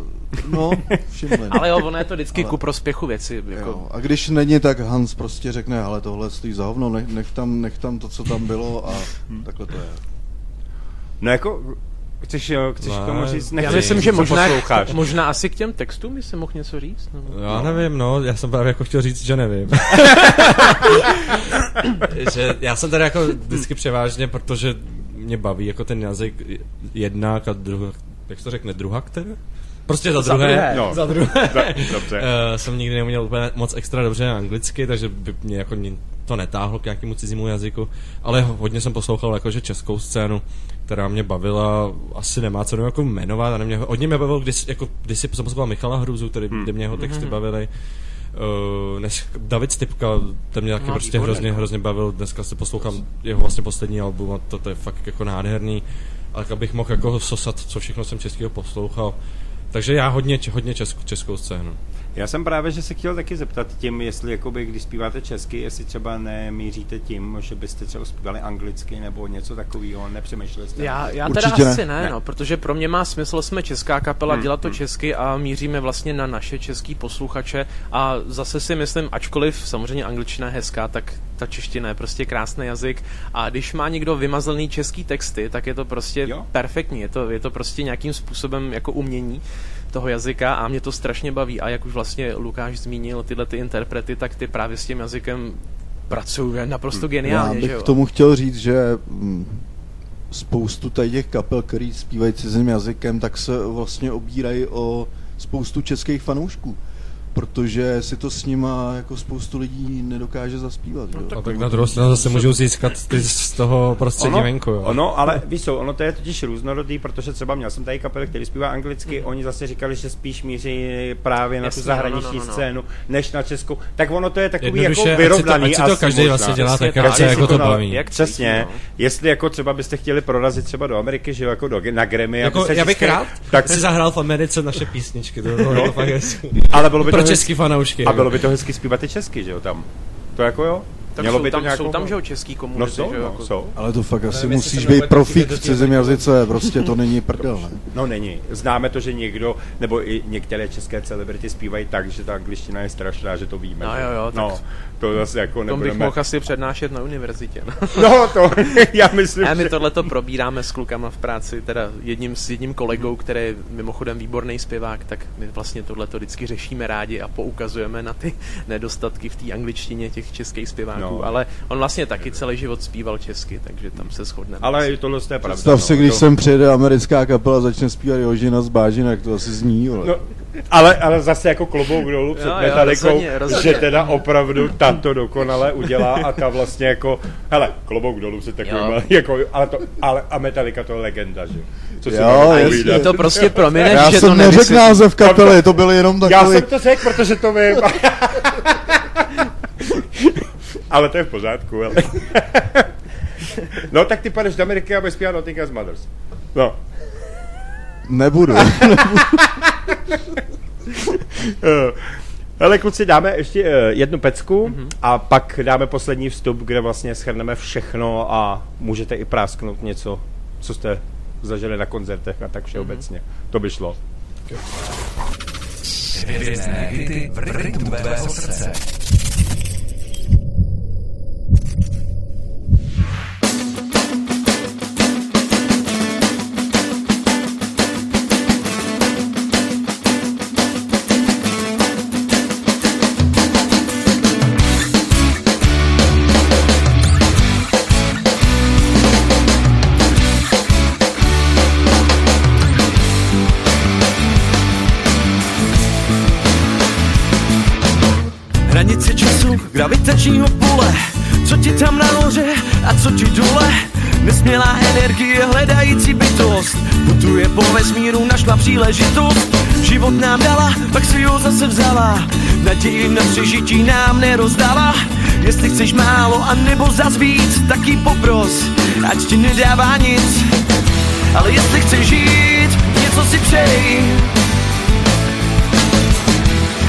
S4: no, všimli.
S5: Ale jo, ono je to vždycky
S4: Ale-
S5: ku prospěchu věci. Jako,
S4: Jo. A když není, tak Hans prostě řekne, ale tohle stojí za hovno, nech, nech, tam, nech tam to, co tam bylo a takhle to je.
S2: No jako, chceš, jo, chceš
S3: Ne.
S2: k tomu říct?
S5: Já
S2: nechceš,
S5: myslím, že možná,
S2: posloucháš.
S5: možná asi k těm textům by si mohl něco říct. Nebo...
S3: Já nevím, no, já jsem právě jako chtěl říct, že nevím. že já jsem tady jako vždycky převážně, protože mě baví jako ten jazyk jednak a druhá, jak se to řekne, druhá která? Prostě za
S5: Za
S3: druhé,
S5: druhé.
S2: No.
S3: za druhé.
S2: Dobře.
S3: Uh, jsem nikdy neuměl úplně moc extra dobře anglicky, takže by mě jako to netáhlo k nějakému cizímu jazyku, ale hodně jsem poslouchal jakože českou scénu, která mě bavila, asi nemá co jako jmenovat, ale mě, hodně mě bavil, když, jako, když si jsem poslouchal Michala Hruzu, který, kde mě jeho texty bavily, Uh, dnes, David Stipka, ten mě taky
S5: No,
S3: prostě hrozně,
S5: no.
S3: hrozně bavil, dneska si poslouchám jeho vlastně poslední album a to, to je fakt jako nádherný, ale tak abych mohl jako sosat, co všechno jsem českého poslouchal, takže já hodně, hodně českou, českou scénu.
S2: Já jsem právě, že se chtěl taky zeptat tím, jestli jakoby, když zpíváte česky, jestli třeba nemíříte tím, že byste třeba zpívali anglicky nebo něco takového, nepřemýšleli jste.
S5: Já, já
S4: Určitě
S5: teda
S4: ne.
S5: asi ne,
S2: Ne.
S5: no, protože pro mě má smysl, jsme česká kapela, dělat to česky a míříme vlastně na naše český posluchače a zase si myslím, ačkoliv samozřejmě angličtina je hezká, tak ta čeština je prostě krásný jazyk a když má někdo vymazlený český texty, tak je to prostě
S2: Jo.
S5: perfektní, je to, je to prostě nějakým způsobem jako umění toho jazyka a mě to strašně baví a jak už vlastně Lukáš zmínil tyhle ty interprety, tak ty právě s tím jazykem pracují naprosto
S4: Já
S5: geniálně, že
S4: bych
S5: jo?
S4: k tomu chtěl říct, že mm, spoustu tady těch kapel, který zpívají cizím jazykem, tak se vlastně obírají o spoustu českých fanoušků. Protože si to s nima jako spoustu lidí nedokáže zaspívat. No,
S3: A tak na druhou stranu zase můžou získat ty z toho prostředí
S2: ono,
S3: venku. Jo.
S2: Ono, ale víš co, ono to je totiž různorodý, protože třeba měl jsem tady kapely, který zpívá anglicky, oni zase říkali, že spíš míří právě na
S5: Jasně,
S2: tu zahraniční
S5: no, no, no, no.
S2: scénu, než na českou. Tak ono to je takový
S3: Jednoduše,
S2: jako
S3: ať si to-
S2: vyrovnaný.
S3: ať si to každý
S2: možná.
S3: vlastně dělá tak, jak
S5: tak.
S3: se jako to baví.
S5: Jak
S2: Přesně.
S5: no.
S2: Jestli jako třeba byste chtěli prorazit třeba do Ameriky, že jako do, na Grammy.
S3: Jako,
S2: aby se
S3: já bych rád,
S2: Tak,
S3: tak si zahrál v Americe naše písničky, to by bylo no.
S2: ale bylo by
S3: Pro český fanoušky.
S2: A bylo by to hezky zpívat i česky, že jo, tam. To jako jo.
S5: Tak
S2: Mělo
S5: jsou,
S2: by to
S5: tam,
S2: nějakou-
S5: jsou tam, že jo, český komunity,
S2: No jsou,
S5: že jo,
S2: no,
S5: jako-
S2: jsou.
S4: Ale to fakt asi
S3: Nevím,
S4: musíš být profík v cizím jazyce, prostě to není prdel, ne?
S2: No není. Známe to, že někdo, nebo i některé české celebrity zpívají tak, že ta angličtina je strašná, že to víme.
S5: No
S2: že?
S5: jo, jo,
S2: no,
S5: tak-
S2: to zase jako
S5: tom bych
S2: nebudeme...
S5: mohl asi přednášet na univerzitě. No.
S2: No, to, já myslím,
S5: A my
S2: že...
S5: tohle to probíráme s klukama v práci, teda jedním s jedním kolegou, který je mimochodem výborný zpěvák, tak my vlastně tohle to vždycky řešíme rádi a poukazujeme na ty nedostatky v té angličtině těch českých zpěváků.
S2: No.
S5: No. Ale on vlastně taky celý život zpíval česky, takže tam se shodneme.
S2: Ale i tohle je pravda.
S4: Si,
S2: no,
S4: když
S2: to...
S4: sem přijede americká kapela a začne zpívat Jožina z Bážinek, to asi zní, vole.
S2: No, ale, ale zase jako klobouk dolů před
S5: Jo, jo,
S2: Metalikou,
S5: rozhodně, rozhodně.
S2: že teda opravdu tato dokonale udělá a ta vlastně jako, hele, klobouk dolů se takovým,
S5: Jo.
S2: jako, ale, to, ale a Metallica to je legenda, že? Co si
S4: Jo, jasně.
S5: to prostě promineš,
S4: Já
S5: že
S4: jsem
S5: to
S4: neřekl název kapely, to byl jenom
S2: Já
S4: takový...
S2: jsem to řekl, protože to vím. ale to je v pořádku, ale. no tak ty padeš do Ameriky, aby zpíval Nothing Else Matters. No.
S4: Nebudu.
S2: Eh, Hele kluci, dáme ještě eh, jednu pecku mm-hmm. a pak dáme poslední vstup, kde vlastně schrneme všechno a můžete i prásknout něco, co jste zažili na koncertech a tak všeobecně. Mm-hmm. To by šlo.
S1: Hvězdné hity v rytmu tvého srdce.
S6: Gravitačního pole Co ti tam nahoře a co ti dole? Nesmělá energie hledající bytost Putuje po vesmíru, našla příležitost. Život nám dala, pak si ho zase vzala. Naději na přežití nám nerozdala. Jestli chceš málo a nebo zas víc Tak jí popros, ať ti nedává nic. Ale jestli chceš žít, něco si přej.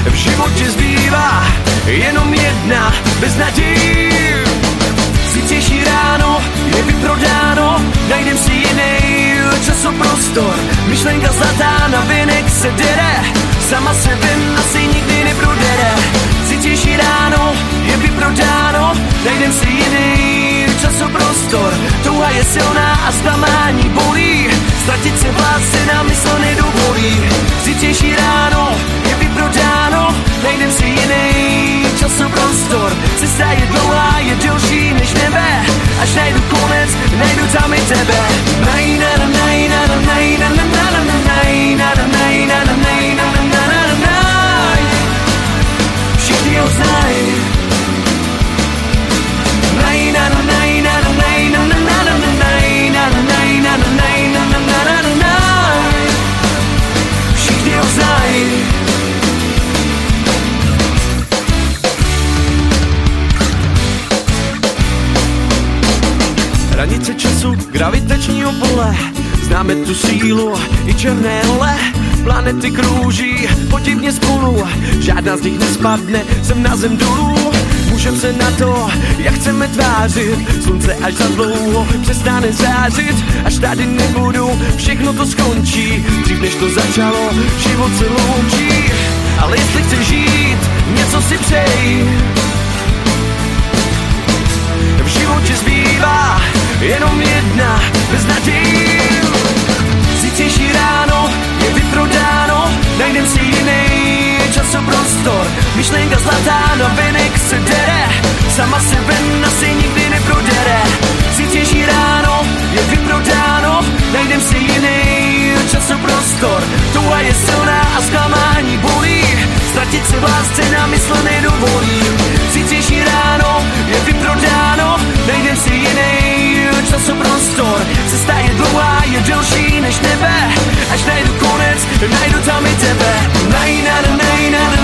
S6: V životě zbývá jenom jedna bez naději. Zítřejší ráno je vyprodáno, najdem si jiný časoprostor. Myšlenka zlatá na vinek se dere, sama se ven asi nikdy neprodere. Zítřejší ráno je vyprodáno, najdem si jiný časoprostor. Touha je silná a zklamání bolí, ztratit se v lásce nám mysl nedovolí. Zítřejší ráno je vyprodáno, najdem si jiný časoprostor. Cesta je dlouhá, je delší než nebe, až najdu konec, najdu tam i tebe. Naj, na, na, naj, na, na, naj, na, na, na, na, na, naj, na, na, gravitačního pole. Známe tu sílu i černé ole Planety krouží podivně spolu. Žádná z nich nespadne sem na zem dolů. Můžem se na to, jak chceme tvářit. Slunce až za dlouho přestane zářit. Až tady nebudu, všechno to skončí. Dřív než to začalo, život se loučí. Ale jestli chceš žít, něco si přej Myšlenka zlatá na vinek se dere, sama se ven asi nikdy neprodere. Zítřejší ráno je vyprodáno, najdem si jiný časoprostor. Touha je silná a zklamání bolí, ztratit se v lásce na mysl nedovolí. Zítřejší ráno je vyprodáno, najdem si jiný časoprostor. Cesta je dlouhá, je delší než nebe, až najdu konec, najdu tam i tebe. Naj, na, na, naj, na,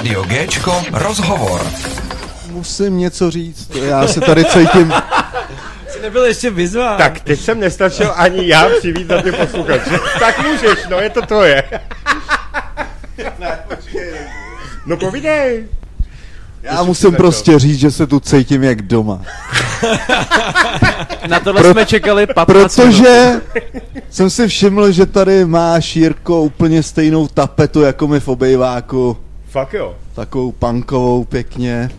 S1: Géčko rozhovor.
S4: Musím něco říct, já se tady cítím,
S3: Jsi nebyl ještě vyzván.
S2: Tak, teď jsem nestačil ani já přivítat ty posluchače. tak můžeš, no, je to tvoje. No povídej.
S4: já musím prostě říct, že se tu cítím jak doma.
S5: Na tohle
S4: Pro-
S5: jsme čekali 15 minut.
S4: Protože jsem si všiml, že tady máš, Jirko, úplně stejnou tapetu, jako my v obejváku.
S2: Fakt jo.
S4: Takovou punkovou pěkně.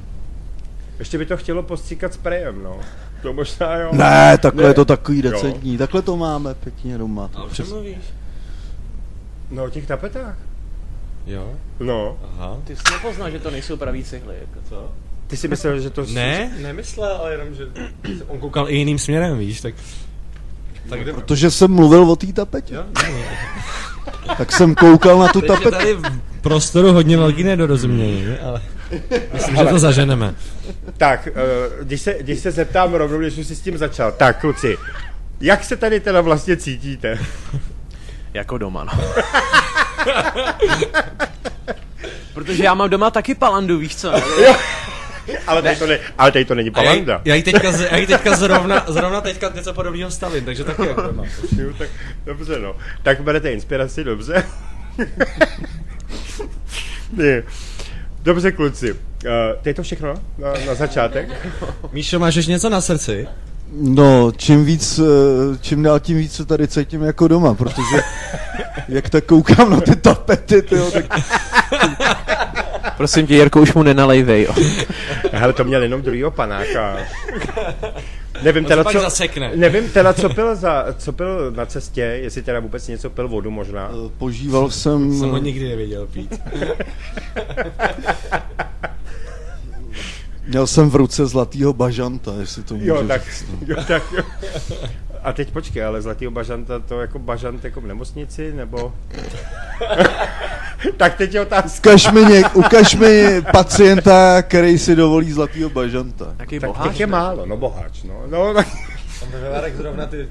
S2: Ještě by to chtělo postříkat sprejem, no. To možná jo.
S4: Ne, takhle
S2: Ne.
S4: je to takový
S2: Jo.
S4: decentní. Takhle to máme pěkně doma.
S3: A o čem mluvíš?
S2: No, o těch tapetách.
S3: Jo,
S2: No.
S3: aha.
S5: Ty jsi nepoznal, že to nejsou pravý cihly, jako co?
S2: Ty si myslel, že to...
S3: Ne, nemyslel, ale jenom, že on koukal i jiným směrem, víš, tak... Tak jdeme.
S4: Protože jsem mluvil o té tapetě.
S3: Jo,
S4: Tak jsem koukal na tu
S3: Teď
S4: tapetu.
S3: tady prostoru hodně velký nedorozumění, ale myslím, že to zaženeme.
S2: Tak, eh, když se, když se zeptám rovnou, když už jsi s tím začal. Tak, kluci, jak se tady teda vlastně cítíte?
S5: Jako doma, no. Protože já mám doma taky palandu, víš co?
S2: Ale tady to, ne, ale tady to není
S3: já,
S2: palanda.
S3: já, jí teďka, z- já jí teďka zrovna, zrovna teďka něco podobného stavím, takže taky jako doma.
S2: Tak dobře, no. Tak berete inspiraci, dobře. Dobře, kluci. Uh, to je to všechno na, na začátek?
S3: Míšo, máš ještě něco na srdci?
S4: No, čím víc, eh, čím dál tím víc se tady cítím jako doma, protože jak tak koukám na ty tapety, tyjo, tak
S5: Prosím tě, Jirko, už mu nenalejvej, jo.
S2: Hele, to měl jenom druhýho panáka. Nevím
S3: On
S2: teda, co,
S3: zasekne.
S2: nevím teda, co pil, za, co pil na cestě, jestli teda vůbec něco pil vodu možná.
S4: eh, požíval jsem...
S3: Jsem ho nikdy nevěděl pít.
S4: Měl jsem v ruce zlatýho bažanta, jestli to můžu
S2: Jo, tak,
S4: říct. no.
S2: jo, tak jo. A teď počkej, ale zlatýho bažanta, to jako bažant jako v nemocnici, nebo... tak teď je otázka.
S4: Ukaž mi, něk, ukaž mi pacienta, který si dovolí zlatýho bažanta.
S5: Jaký
S2: Tak
S5: boháč,
S2: těch je
S5: ne?
S2: málo, no boháč, no. no tak,
S3: Tam zrovna ty...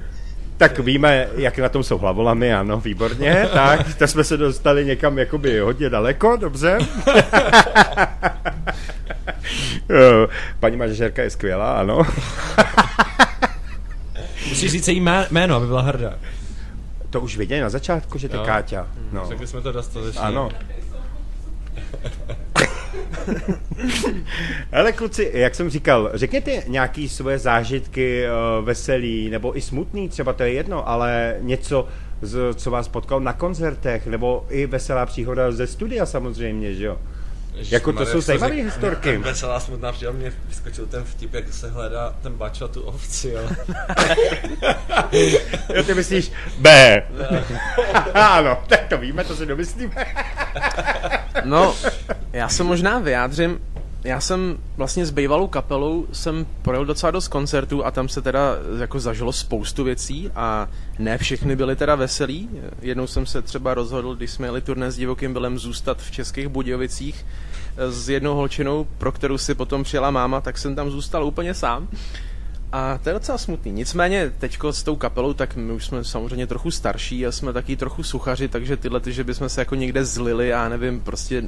S2: tak víme, jak na tom jsou hlavolami, ano, výborně, tak, to jsme se dostali někam jakoby hodně daleko, dobře. Paní manažerka je skvělá, ano.
S3: Musíš říct její jmé- jméno, aby byla hrdá.
S2: To už věděli na začátku, že to je. Káťa. No.
S3: Řekli jsme to dostatečně.
S2: Ano. Ale kluci, jak jsem říkal, řekněte nějaký svoje zážitky uh, veselý nebo i smutný, třeba to je jedno, ale něco, z, co vás potkalo na koncertech, nebo i veselá příhoda ze studia samozřejmě, že jo? Jako to jsou zajímavé historky.
S3: Veselá smutná příhoda, mě vyskočil ten vtip, jak se hledá ten bača tu ovci, ale...
S2: Jo, ty myslíš B. ano, tak to víme, to si domyslíme.
S5: No, já se možná vyjádřím. Já jsem vlastně s bývalou kapelou jsem projel docela dost koncertů a tam se teda jako zažilo spoustu věcí a ne všechny byly teda veselý. Jednou jsem se třeba rozhodl, když jsme jeli turné s divokým bylem zůstat v Českých Budějovicích s jednou holčinou, pro kterou si potom přijela máma, tak jsem tam zůstal úplně sám. A to je docela smutný. Nicméně teďko s tou kapelou, tak my už jsme samozřejmě trochu starší a jsme taky trochu suchaři, takže tyhle, ty, že bychom se jako někde zlili, já nevím, prostě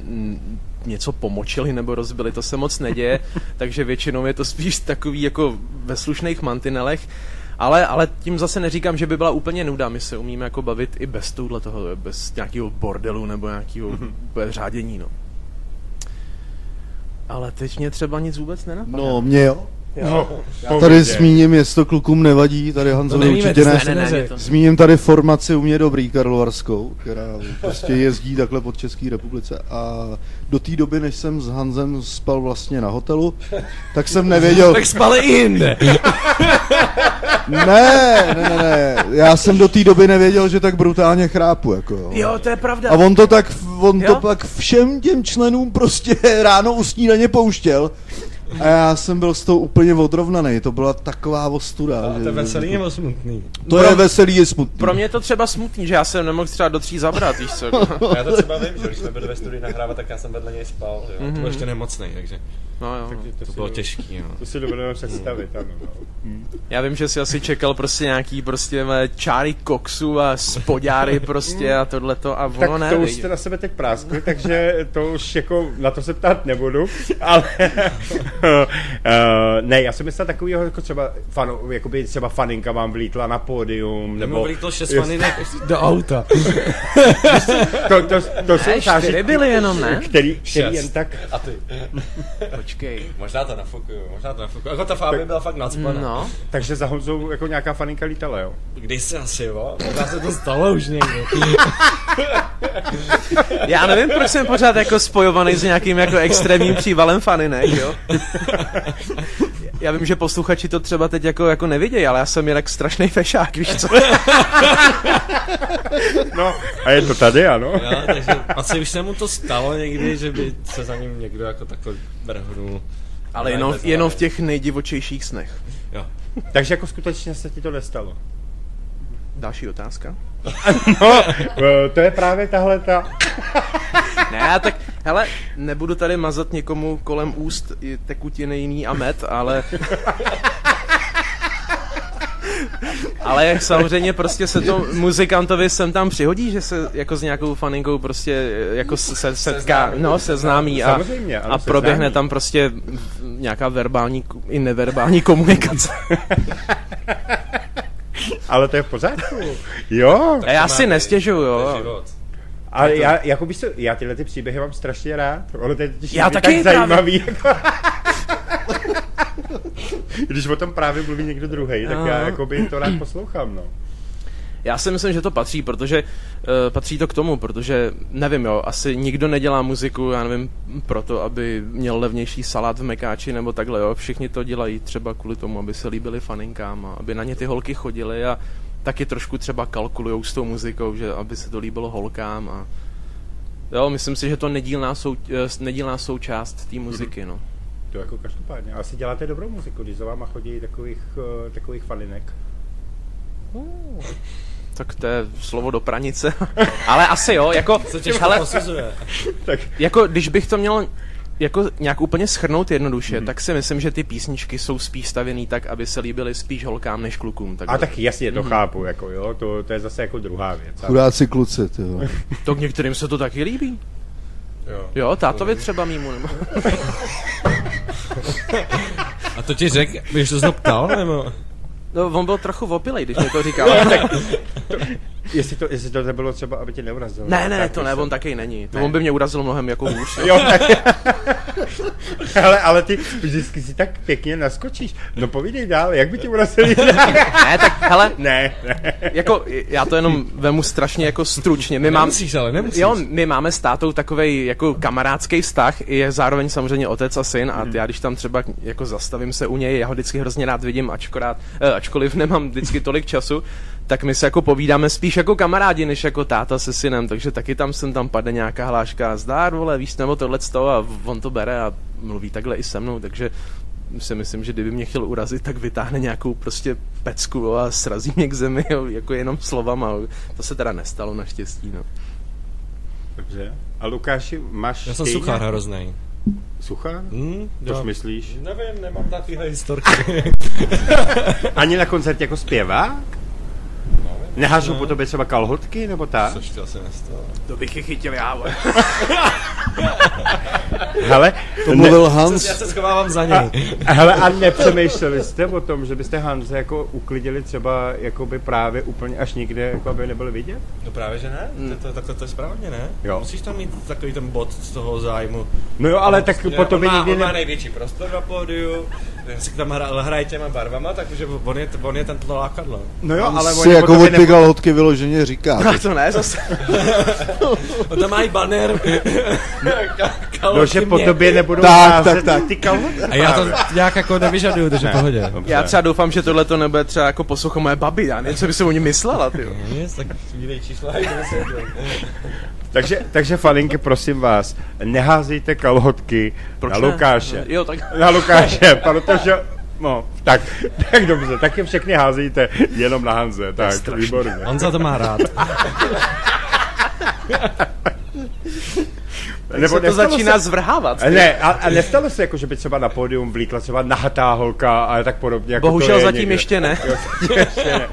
S5: něco pomočili nebo rozbili, to se moc neděje, takže většinou je to spíš takový jako ve slušných mantinelech. Ale, ale tím zase neříkám, že by byla úplně nuda. My se umíme jako bavit i bez touhle toho, bez nějakého bordelu nebo nějakého mm-hmm. řádění, no. Ale teď mě třeba nic vůbec nenapadá.
S4: No, mě jo.
S2: No,
S4: Já tady zmíním, jestli to klukům nevadí, tady Hanzovi určitě ne.
S5: ne, ne, to-
S4: Zmíním tady formaci u mě dobrý Karlovarskou, která prostě jezdí takhle pod České republice a do té doby, než jsem s Hanzem spal vlastně na hotelu, tak jsem nevěděl,
S3: Tak spali i jinde.
S4: ne, ne, ne, ne, já jsem do té doby nevěděl, že tak brutálně chrápu, jako jo.
S5: Jo, to je pravda.
S4: A on to tak, on
S5: Jo?
S4: to pak všem těm členům prostě ráno u snídaně pouštěl. A já jsem byl s tou úplně odrovnaný, to byla taková ostuda.
S3: A to
S4: že-
S3: je veselý nebo smutný?
S4: To je veselý, je smutný.
S5: Pro mě je to třeba smutný, že já jsem nemohl třeba do tří zabrat, víš co?
S3: Já to třeba vím, že když jsme byli ve studii nahrávat, tak já jsem vedle něj spal. Jo? To byl ještě nemocný, takže
S5: No jo.
S3: to bylo těžký. No.
S2: To si dovedeme představit, ano.
S5: Já vím, že si asi čekal prostě nějaký prostě čáry koksu a spoďáry prostě a tohleto a
S2: Tak
S5: ono ne.
S2: to už jste na sebe teď práskli, takže to už jako na to se ptát nebudu, ale ne, já jsem myslel takovýho jako třeba fanu, jakoby třeba faninka vám vlítla na pódium,
S3: Nebo
S2: nebo
S3: vlítlo šest faninek do auta.
S2: to, to, to jsou
S5: Ne, čtyři
S2: zážitky,
S5: byly jenom, ne?
S2: který, který jen tak,
S3: A ty.
S5: Počkej.
S3: Možná to nafukuju, možná to nafukuju. Jako ta Fábě byla fakt nacpaná.
S5: No,
S2: takže za Honzou jako nějaká faninka lítala, jo?
S3: Když se asi, jo? Možná se to stalo už někdy.
S5: já nevím, proč jsem pořád jako spojovaný s nějakým jako extrémním přívalem faninek, jo? Já vím, že posluchači to třeba teď jako, jako nevidějí, ale já jsem jinak strašný fešák, víš co?
S2: No, a je to tady, ano.
S3: Jo, takže asi už se mu to stalo někdy, že by se za ním někdo jako takhle vrhnul.
S5: Ale jenom, jenom v těch nejdivočejších snech.
S3: Jo.
S2: Takže jako skutečně se ti to nestalo.
S5: Další otázka?
S2: No, eh, to je právě tahle ta...
S5: Ne, tak hele, nebudu tady mazat někomu kolem úst i tekutiny jiný a med, ale... Ale samozřejmě prostě se to muzikantovi sem tam přihodí, že se jako s nějakou faninkou prostě jako se setká, no, seznámí a, a proběhne tam prostě nějaká verbální i neverbální komunikace.
S2: Ale to je v pořádku. Jo.
S5: A já si nestěžuju,
S3: To
S5: jo.
S3: život.
S2: A já, jako bych se, já tyhle ty příběhy mám strašně rád. Ono to je
S5: Já taky
S2: tak zajímavý. Jako... Když o tom právě mluví někdo druhý, tak já jako by to rád poslouchám, no.
S5: Já si myslím, že to patří, protože uh, patří to k tomu, protože nevím, jo, asi nikdo nedělá muziku, já nevím, proto, aby měl levnější salát v Mekáči nebo takhle, jo. Všichni to dělají třeba kvůli tomu, aby se líbili faninkám a aby na ně ty holky chodily a taky trošku třeba kalkulujou s tou muzikou, že aby se to líbilo holkám a jo, myslím si, že to nedílná, sou, eh, nedílná součást té muziky, no.
S2: To jako každopádně. Asi děláte dobrou muziku, když za váma chodí takových, uh, takových falinek.
S5: Tak to je slovo do pranice. Ale asi jo, jako,
S3: Se těžko
S5: hele.
S2: Tak
S5: Jako, když bych to měl jako nějak úplně schrnout jednoduše, tak si myslím, že ty písničky jsou spíš stavěný tak, aby se líbily spíš holkám než klukům. Tak
S2: a tak jasně to chápu, jako jo, to, to je zase jako druhá věc. ale-
S4: Chudáci kluci, ty jo.
S5: To k některým se to taky líbí.
S3: Jo.
S5: Jo, tátovi třeba mýmu. Nebo...
S3: A to ti řek, když to znovu ptal, nebo?
S5: No, on byl trochu opilej, když mi to říkal.
S2: Jestli to, jestli to nebylo třeba, aby tě neurazil.
S5: ne, ne,
S2: tak
S5: to ne,
S2: jsem-
S5: on taky není. To on by mě urazil mnohem jako hůř.
S2: Jo, tak... ale, ale ty vždycky si tak pěkně naskočíš. No povídej dál, jak by tě urazili?
S5: Ne, tak hele,
S2: ne, ne.
S5: jako já to jenom vemu strašně jako stručně. My máme,
S3: Nemusíš, ale nemusíš.
S5: Jo, my máme s tátou takový jako kamarádský vztah, je zároveň samozřejmě otec a syn a já když tam třeba jako zastavím se u něj, já ho vždycky hrozně rád vidím, ačkorát, eh, ačkoliv nemám vždycky tolik času, tak my se jako povídáme spíš jako kamarádi, než jako táta se synem, takže taky tam sem tam padne nějaká hláška, zdár, vole, víš, nebo tohle a on to bere a mluví takhle i se mnou, takže si myslím, že kdyby mě chtěl urazit, tak vytáhne nějakou prostě pecku a srazí mě k zemi, jo, jako jenom slovama. Jo. To se teda nestalo naštěstí, no.
S2: Dobře. A Lukáši, máš
S3: Já jsem
S2: stejně-
S3: suchár hroznej.
S2: Suchár?
S3: Hm?
S2: Což
S3: Jo.
S2: myslíš?
S3: Nevím, nemám takovýhle historky.
S2: Ani na koncertě jako zpěvák? Nehážou
S3: ne.
S2: po tobě třeba kalhotky, nebo tak?
S3: Což to asi nestalo.
S5: To bych je chytil já, vole.
S2: Hele,
S4: To mluvil
S3: Já
S4: Hans.
S3: se schovávám za něj.
S2: hele, a nepřemýšleli jste o tom, že byste Hanze jako uklidili třeba jakoby právě úplně až nikde, jako aby nebyli vidět?
S3: No právě, že ne? To, to, takhle to je správně, ne?
S2: Jo.
S3: Musíš tam mít takový ten bod z toho zájmu.
S2: No jo, ale tak po
S3: má,
S2: nikdy
S3: on má
S2: ne...
S3: největší prostor na pódiu, si tam hra, hraje těma barvama, takže on je, on je ten to lákadlo.
S2: No jo, ale
S4: si jako od ty
S2: ne...
S4: kalhotky vyloženě říká.
S5: A to ne, zase.
S3: On tam má i banner.
S2: No, že po tobě nebudou
S4: Tak,
S2: házet
S4: tak, tak.
S2: ty kalhoty.
S3: A já to nějak jako nevyžaduju, takže pohodě.
S2: Dobře.
S5: Já třeba doufám, že tohle to nebude třeba jako poslouchat moje babi, já nevím, co by se o ní myslela, ty.
S3: Nic, tak čísla.
S2: Takže, takže faninky, prosím vás, neházejte kalhotky
S5: Proč
S2: na
S5: ne?
S2: Lukáše.
S5: Jo, tak
S2: Na Lukáše, protože... No, tak, tak dobře, tak je všechny házejte jenom na Hanze, tak, výborně.
S3: Honza to má rád.
S5: se to začíná zvrhávat.
S2: A Ne, a, a nestalo se jako, že by třeba na pódium vlíkla třeba nahatá holka a tak podobně. Jako
S5: Bohužel
S2: to je
S5: zatím
S2: někde.
S5: ještě ne.
S2: Jo, ještě ne.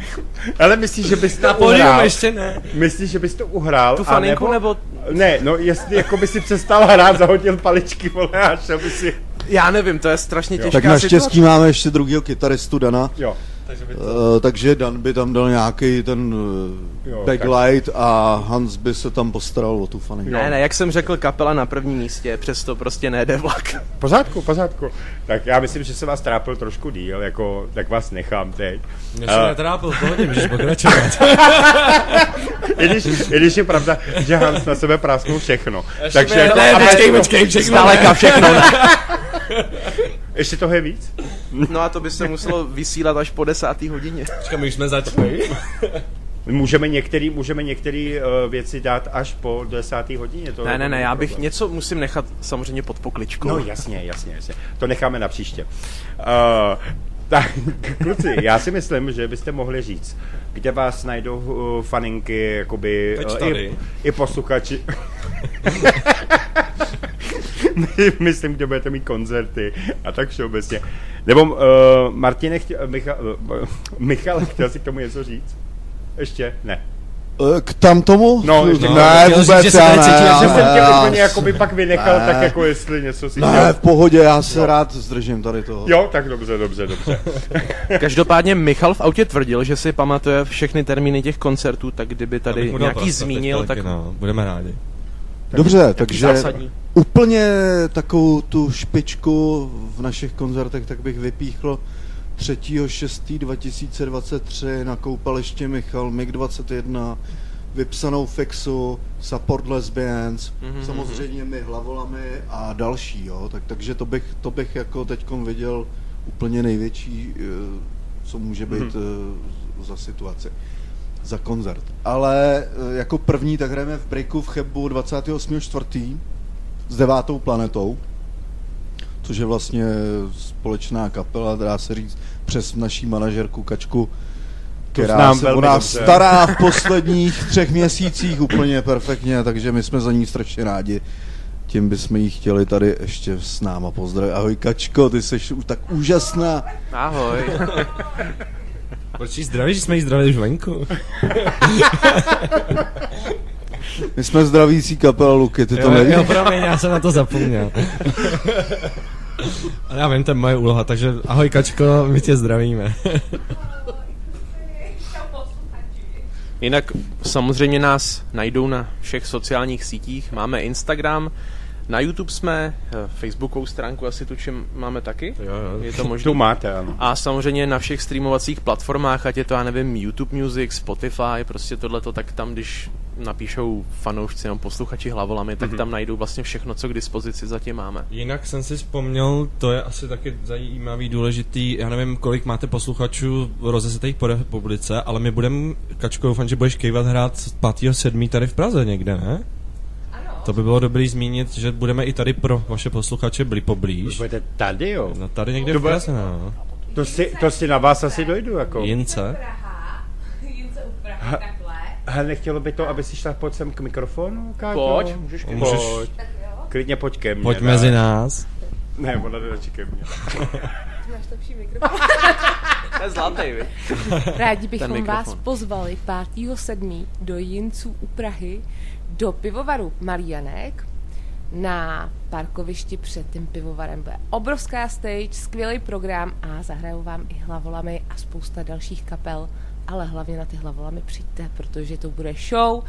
S2: Ale myslíš, že bys to
S3: Na pódium
S2: uhrál?
S3: ještě ne.
S2: Myslíš, že bys to uhrál?
S5: Tu
S2: a
S5: faninku nebo...
S2: Ne, no jestli jako by si přestal hrát, zahodil paličky, vole, a šel by si...
S5: Já nevím, to je strašně těžká
S4: Tak naštěstí
S5: situace.
S4: máme ještě druhého kytaristu Dana,
S2: Jo.
S4: Uh, takže Dan by tam dal nějaký ten
S2: Jo,
S4: uh, backlight a Hans by se tam postaral o tu faninku.
S5: Ne, ne, jak jsem řekl, kapela na prvním místě, přesto prostě nejde vlak.
S2: Pořádku, pořádku. Tak já myslím, že se vás trápil trošku díl, jako, tak vás nechám teď.
S3: Mě se
S2: Eh,
S3: netrápil, pohodě, můžeš pokračovat.
S2: I když, I když je pravda, že Hans na sebe prásknul všechno. Takže,
S3: ne,
S2: jako,
S3: ne,
S2: ale-
S3: počkej, počkej, všechno
S5: Zdaleka všechno, ne.
S2: Ještě toho je víc?
S5: No a to by se muselo vysílat až po desátý hodině.
S3: Počkej, my už jsme začali.
S2: Můžeme některé můžeme některý, uh, věci dát až po desáté hodině. To
S5: Ne, ne, ne, já bych
S2: problém.
S5: něco musím nechat samozřejmě pod pokličkou.
S2: No jasně, jasně, jasně. To necháme na příště. Uh, tak, kluci, já si myslím, že byste mohli říct, kde vás najdou uh, faninky, jakoby
S3: Teď
S2: uh,
S3: tady.
S2: i, i posluchači. myslím, kde budete mít koncerty a tak všeobecně. Nebo uh, Martine, chtěl, Michal, uh, Michal, chtěl si k tomu něco říct? Ještě? Ne.
S4: Eh, K tam tomu?
S2: No, ještě-
S3: no,
S4: ne,
S3: chtěl říct,
S4: vůbec
S3: že se
S4: já ne,
S3: cítil,
S4: já
S2: jsem tě úplně jakoby pak vynechal,
S4: Ne.
S2: tak jako jestli něco si
S4: Ne,
S2: chtěl.
S4: v pohodě, já se rád zdržím tady toho.
S2: Jo, tak dobře, dobře, dobře.
S5: Každopádně Michal v autě tvrdil, že si pamatuje všechny termíny těch koncertů, tak kdyby tady nějaký
S3: prostor
S5: zmínil, tak
S3: no, budeme rádi.
S4: Dobře, takže
S5: zásadní.
S4: úplně takovou tu špičku v našich koncertech, tak bych vypíchl 3.6.2023 na koupaliště Michal, MiG-21, vypsanou Fixu, Support Lesbians,
S5: Mhm,
S4: samozřejmě my hlavolami a další, jo, tak, takže to bych, to bych jako teďkom viděl úplně největší, eh, co může být eh, za situaci za koncert. Ale eh, jako první tak hrajeme v breaku v Chebu 28.4. s devátou planetou, což je vlastně společná kapela, dá se říct, přes naší manažerku Kačku, která
S2: znám
S4: se
S2: velmi
S4: o nás
S2: dobře.
S4: stará v posledních třech měsících úplně perfektně, takže my jsme za ní strašně rádi. Tím bychom jí chtěli tady ještě s náma pozdravit. Ahoj Kačko, ty jsi už tak úžasná.
S5: Ahoj.
S3: Proč jí zdraví, že jsme jí zdravili už venku?
S4: My jsme zdravící kapela Luky, ty to
S3: jo,
S4: nevíš?
S3: jo, promiň, já jsem na to zapomněl. Ale já vím, to je moje úloha, takže ahoj Kačko, my tě zdravíme.
S5: Jinak samozřejmě nás najdou na všech sociálních sítích. Máme Instagram, na YouTube jsme, eh, Facebookovou stránku asi tu čem máme taky.
S3: Jo, jo.
S5: Je to
S2: Tu
S5: možné.
S2: máte, ano.
S5: A samozřejmě na všech streamovacích platformách, ať je to, já nevím, YouTube Music, Spotify, prostě tohleto, tak tam, když napíšou fanoušci nebo posluchači hlavolami, tak tam najdou vlastně všechno, co k dispozici zatím máme.
S3: Jinak jsem si vzpomněl, to je asi taky zajímavý, důležitý, já nevím, kolik máte posluchačů rozesetých po republice, ale my budeme, Kačko, doufám, že budeš kejvat hrát 5.7. tady v Praze někde, ne? To by bylo dobrý zmínit, že budeme i tady pro vaše posluchače byli poblíž.
S2: Budete tady, jo?
S3: No tady někde
S2: To
S3: v
S2: bude-
S3: Praze, no.
S2: To si, to si na vás asi dojdu, jako.
S3: Jince.
S7: Praha, Jince u Prahy, takhle.
S2: Hele, nechtělo by to, aby si šla pojď sem k mikrofonu, Káťo?
S5: Pojď, můžeš ke.
S3: Můžeš,
S2: Pojď. Klidně pojď ke mně.
S3: pojď
S2: dá.
S3: mezi nás.
S2: Ne, ona jde radši ke mně.
S7: Máš lepší mikrofon.
S5: To je zlatý, vy.
S7: Rádi bychom vás pozvali 5.7. do Jinců u Prahy do pivovaru Marianek na parkovišti před tím pivovarem. Bude obrovská stage, skvělý program a zahrajou vám i hlavolamy a spousta dalších kapel, ale hlavně na ty hlavolamy přijďte, protože to bude show,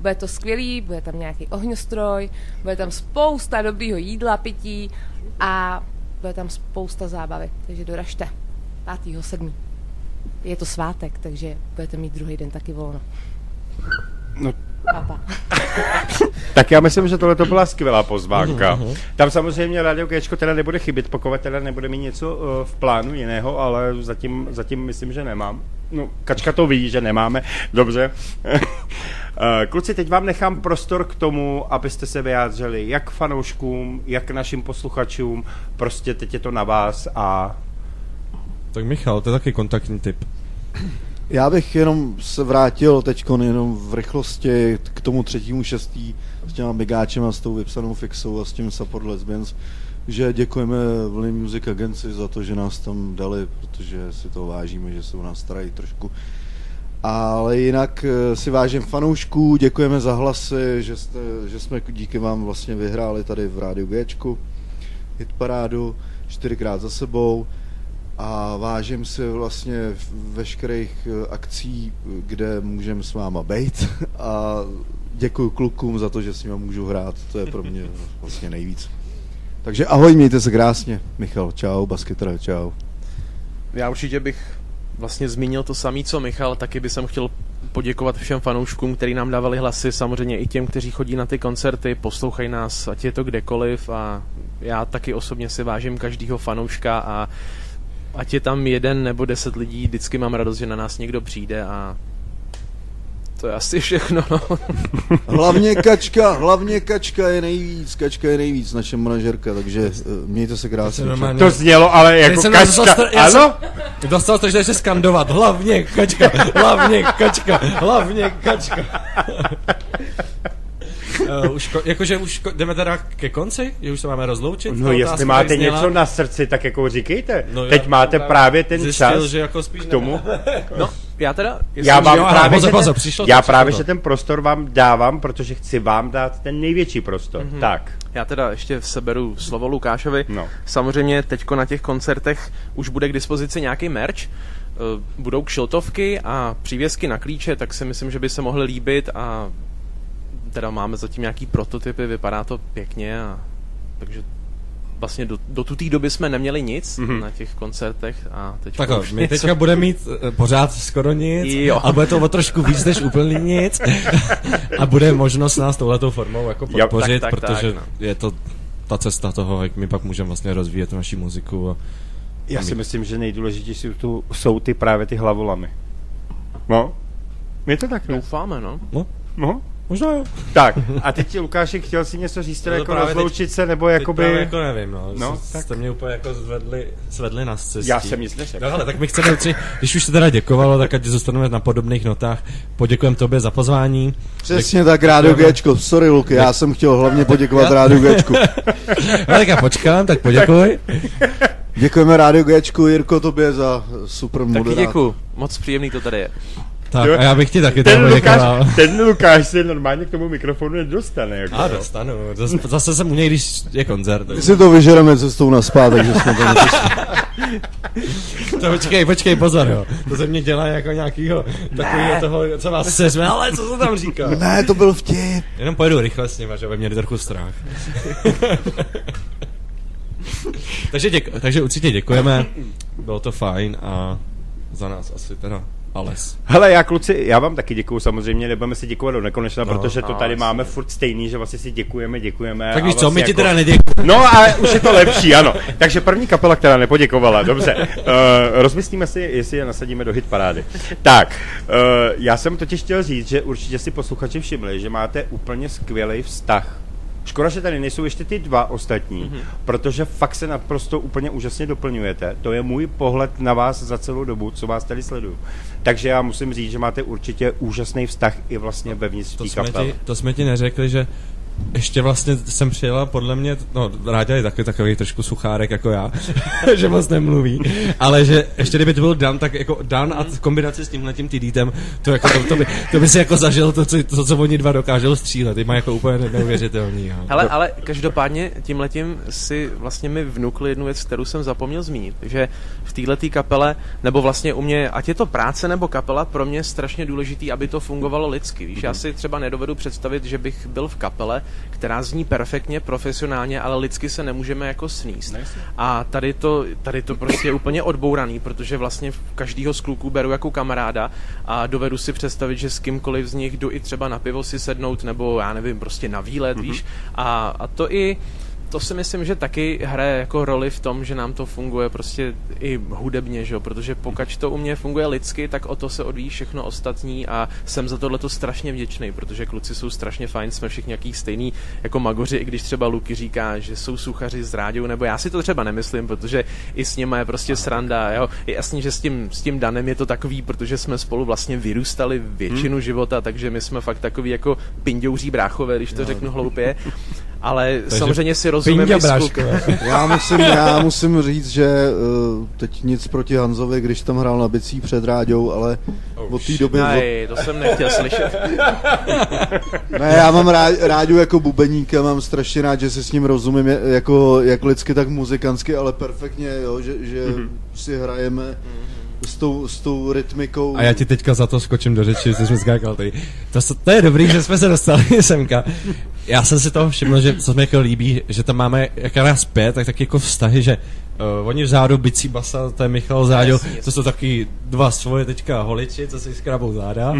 S7: bude to skvělý, bude tam nějaký ohňostroj, bude tam spousta dobrýho jídla, pití a bude tam spousta zábavy, takže doražte 5.7. Je to svátek, takže budete mít druhý den taky volno.
S2: No,
S7: Papa.
S2: Tak já myslím, že tohle to byla skvělá pozvánka. Tam samozřejmě Radio Gčko teda nebude chybět, pokud teda nebude mít něco uh, v plánu jiného, ale zatím, zatím myslím, že nemám. No, Kačka to ví, že nemáme. Dobře. Eh, Kluci, teď vám nechám prostor k tomu, abyste se vyjádřili jak fanouškům, jak našim posluchačům. Prostě teď je to na vás a
S3: Tak Michal, to je taky kontaktní typ.
S4: Já bych jenom se vrátil teď jenom v rychlosti k tomu třetímu šestý s těma Migáčem a s tou vypsanou fixou a s tím Support Lesbians, že děkujeme Vlny Music Agency za to, že nás tam dali, protože si to vážíme, že se u nás starají trošku. Ale jinak eh, si vážím fanoušků, děkujeme za hlasy, že, jste, že jsme díky vám vlastně vyhráli tady v Rádiu Gčku hitparádu čtyřikrát za sebou a vážím si vlastně veškerých eh, akcí, kde můžeme s váma být a děkuji klukům za to, že s nimi můžu hrát, to je pro mě vlastně nejvíc. Takže ahoj, mějte se krásně. Michal, čau, basketra, čau.
S5: Já určitě bych vlastně zmínil to samé, co Michal, taky bych chtěl poděkovat všem fanouškům, kteří nám dávali hlasy, samozřejmě i těm, kteří chodí na ty koncerty, poslouchají nás, ať je to kdekoliv a já taky osobně si vážím každého fanouška a ať je tam jeden nebo deset lidí, vždycky mám radost, že na nás někdo přijde a to je asi všechno, no.
S4: Hlavně kačka, hlavně kačka je nejvíc, kačka je nejvíc, naše manažerka, takže eh, mějte se krásně.
S3: normálně-
S2: to znělo ale jako
S3: jsem
S2: kačka.
S3: dostal- já
S2: Ano?
S3: Dostal to, že se skandovat. Hlavně kačka, hlavně kačka, hlavně kačka. Uh, už, ko, jakože už ko, jdeme teda ke konci? Že už se máme rozloučit?
S2: No jestli máte
S3: zněla.
S2: něco na srdci, tak jako říkejte.
S3: No, já
S2: Teď máte právě ten
S3: zjistil,
S2: čas
S3: že jako spíš
S2: k tomu.
S5: No, já teda...
S2: Já vám
S3: jo,
S2: právě,
S3: pozor,
S2: že ten,
S3: pozor, přišlo
S2: já právě že ten prostor vám dávám, protože chci vám dát ten největší prostor.
S3: Mhm.
S2: Tak,
S5: Já teda ještě seberu slovo Lukášovi.
S2: No.
S5: Samozřejmě teďko na těch koncertech už bude k dispozici nějaký merch. Eh, Budou kšiltovky a přívěsky na klíče, tak si myslím, že by se mohly líbit a teda máme zatím nějaký prototypy, vypadá to pěkně a takže vlastně do, do tu té doby jsme neměli nic
S2: Mhm.
S5: mm-hmm. na těch koncertech a teď
S3: Tak
S5: už
S3: my
S5: něco-
S3: teďka budeme mít eh, pořád skoro nic
S5: Jo.
S3: a bude to o trošku víc než úplně nic a bude možnost nás touhletou formou jako
S2: Jo,
S3: podpořit,
S5: tak, tak,
S3: protože
S5: tak,
S3: je to ta cesta toho, jak my pak můžeme vlastně rozvíjet naši muziku a
S2: já si myslím, že nejdůležitější tu jsou ty právě ty hlavolamy. No, je to tak, ne?
S5: Doufáme, no.
S2: No.
S3: Možná jo.
S2: Tak, a teď Lukáši, chtěl jsi něco říct, teda
S3: No to
S2: jako
S3: právě teď-
S2: rozloučit se, nebo
S3: Teď
S2: jakoby...
S3: právě jako nevím, no.
S2: No,
S3: no
S2: tak.
S3: jste mě úplně jako zvedli, zvedli na cestě.
S2: Já jsem nic neřekl.
S3: No ale tak my chceme, tři, když už se teda děkovalo, tak ať zůstaneme na podobných notách. Poděkujeme tobě za pozvání.
S4: Přesně tak, Rádio Gčko, sorry Luky, já jsem chtěl hlavně poděkovat Rádiu Gčku.
S3: No, tak já počkám, tak poděkuj.
S4: Děkujeme Rádiu Gčku, Jirko, tobě za super
S5: Taky
S4: moderátor.
S5: děkuju. Moc příjemný to tady je.
S3: Tak a já bych ti taky
S2: Ten. Lukáš, ten Lukáš se normálně k tomu mikrofonu nedostane. Jako,
S3: A dostanu. Zas, zase jsem u něj, když je koncert.
S4: My si to vyžereme cestou na spát, takže jsme to.
S3: To počkej, počkej, pozor, jo. To se mě dělá jako nějakýho takového toho, co vás seřme, ale co se tam říká?
S4: Ne, to byl vtip.
S3: Jenom pojedu rychle s nima, že aby měli trochu strach. takže, děk, takže určitě děkujeme, bylo to fajn a za nás asi teda Ales.
S2: Hele, já kluci, já vám taky děkuju samozřejmě, nebudeme si děkovat do nekonečna,
S3: No.
S2: protože to
S5: No,
S2: tady
S5: jasně.
S2: máme furt stejný, že vlastně si děkujeme, děkujeme.
S3: Tak
S2: a
S3: víš co,
S2: vlastně
S3: my ti
S2: jako-
S3: teda neděkujeme.
S2: No, ale už je to lepší, ano. Takže první kapela, která nepoděkovala, dobře. Uh, rozmyslíme si, jestli je nasadíme do hit parády. Tak, uh, já jsem totiž chtěl říct, že určitě si posluchači všimli, že máte úplně skvělý vztah. Škoda, že tady nejsou ještě ty dva ostatní, mm-hmm. protože fakt se naprosto úplně úžasně doplňujete. To je můj pohled na vás za celou dobu, co vás tady sleduju. Takže já musím říct, že máte určitě úžasný vztah i vlastně vevnitř
S3: To
S2: té kapely.
S3: to jsme ti neřekli, že ještě vlastně jsem přijela, podle mě, no Ráďa je taky takový trošku suchárek jako já, že moc nemluví, ale že ještě kdyby to byl Dan, tak jako Dan a v kombinaci s tímhletím TDtem, to, jako, to, to, by, to by si jako zažil to, co, to, co oni dva dokážou střílet, ty má jako úplně neuvěřitelný. Jo.
S5: Hele, ale každopádně tímhletím si vlastně mi vnukl jednu věc, kterou jsem zapomněl zmínit, že v této kapele, nebo vlastně u mě, ať je to práce nebo kapela, pro mě je strašně důležitý, aby to fungovalo lidsky. Víš, já si třeba nedovedu představit, že bych byl v kapele, která zní perfektně, profesionálně, ale lidsky se nemůžeme jako sníst. A tady to, tady to prostě je úplně odbouraný, protože vlastně každýho z kluků beru jako kamaráda a dovedu si představit, že s kýmkoliv z nich jdu i třeba na pivo si sednout, nebo já nevím, prostě na výlet, mm-hmm. víš. A, a to i to si myslím, že taky hraje jako roli v tom, že nám to funguje prostě i hudebně, že jo? protože pokud to u mě funguje lidsky, tak o to se odvíjí všechno ostatní a jsem za tohle to strašně vděčný, protože kluci jsou strašně fajn, jsme všichni nějaký stejný jako magoři, i když třeba Luky říká, že jsou suchaři z rádiou, nebo já si to třeba nemyslím, protože i s nimi je prostě sranda, jo? je jasný, že s tím, s tím Danem je to takový, protože jsme spolu vlastně vyrůstali většinu hmm. života, takže my jsme fakt takový jako pindouří bráchové, když to jo. řeknu hloupě ale Takže samozřejmě si rozumím
S4: já musím, já musím říct, že uh, teď nic proti Hanzovi, když tam hrál na bicí před ráďou, ale oh, od té doby...
S5: Ne, od... to jsem nechtěl slyšet.
S4: ne, já mám rád, ráďu jako bubeníka, mám strašně rád, že si s ním rozumím jako jak lidsky, tak muzikantsky, ale perfektně, jo, že, že mm-hmm. si hrajeme mm-hmm. s tou, s tou rytmikou.
S3: A já ti teďka za to skočím do řeči, že jsme skákal tady. To, to je dobrý, že jsme se dostali semka já jsem si toho všiml, že co mi jako líbí, že tam máme, jak nás pět, tak taky jako vztahy, že Uh, oni vzadu, bicí basa, to je Michal Záďo, to jsou taky dva svoje teďka holiči, co si skrabou záda.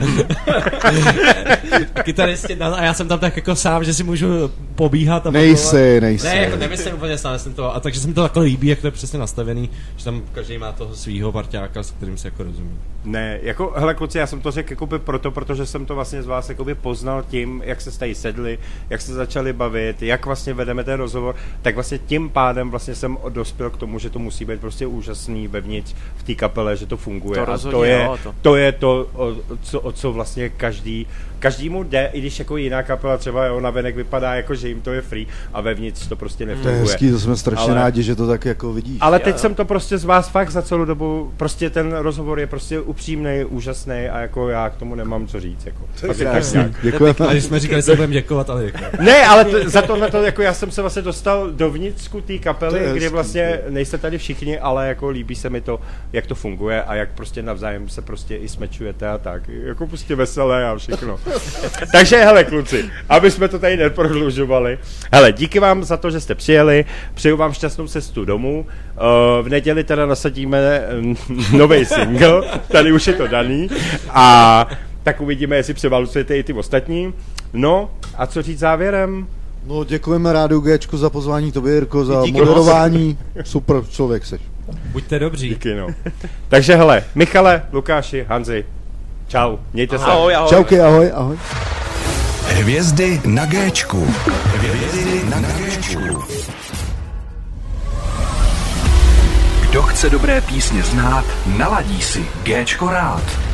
S3: Kytaristi, a já jsem tam tak jako sám, že si můžu pobíhat. A
S4: nejsi, nejsi.
S3: Ne, jako nemyslím úplně sám, jsem to, a takže jsem to takhle líbí, jak to je přesně nastavený, že tam každý má toho svého parťáka, s kterým se jako rozumí.
S2: Ne, jako, hele kluci, já jsem to řekl jakoby proto, protože jsem to vlastně z vás jakoby poznal tím, jak se tady sedli, jak se začali bavit, jak vlastně vedeme ten rozhovor, tak vlastně tím pádem vlastně jsem dospěl k tomu, že to musí být prostě úžasný vevnitř v té kapele, že to funguje.
S5: To
S2: a to je, jo, to. to je to, o, co, o co vlastně každý každému jde, i když jako jiná kapela třeba jo, na venek vypadá jako, že jim to je free a vevnitř to prostě nefunguje.
S4: To je hezký, to jsme strašně ale, rádi, že to tak jako vidíš.
S2: Ale teď já. jsem to prostě z vás fakt za celou dobu, prostě ten rozhovor je prostě upřímný, úžasný a jako já k tomu nemám co říct. Jako.
S4: Asi tak Děkujeme.
S3: A když jsme říkali, že budeme děkovat, ale děkujeme.
S2: Ne, ale t- za tohle to, jako já jsem se vlastně dostal dovnitřku té kapely, kdy vlastně nejste tady všichni, ale jako líbí se mi to, jak to funguje a jak prostě navzájem se prostě i smečujete a tak. Jako prostě veselé a všechno. Takže hele kluci, aby jsme to tady neprodlužovali. Hele, díky vám za to, že jste přijeli, přeju vám šťastnou cestu domů. Uh, v neděli teda nasadíme nový single, tady už je to daný. A tak uvidíme, jestli převalucujete i ty ostatní. No, a co říct závěrem?
S4: No, děkujeme Rádiu Gčku za pozvání, tobě Jirko, za Díky moderování. Super člověk seš.
S3: Buďte dobří.
S2: Díky, no. Takže hele, Michale, Lukáši, Hanzi, Čau, mějte se.
S5: Ahoj, ahoj.
S4: Čauky, ahoj, ahoj.
S1: Hvězdy na Géčku. Hvězdy na Géčku. Kdo chce dobré písně znát, naladí si Géčko rád.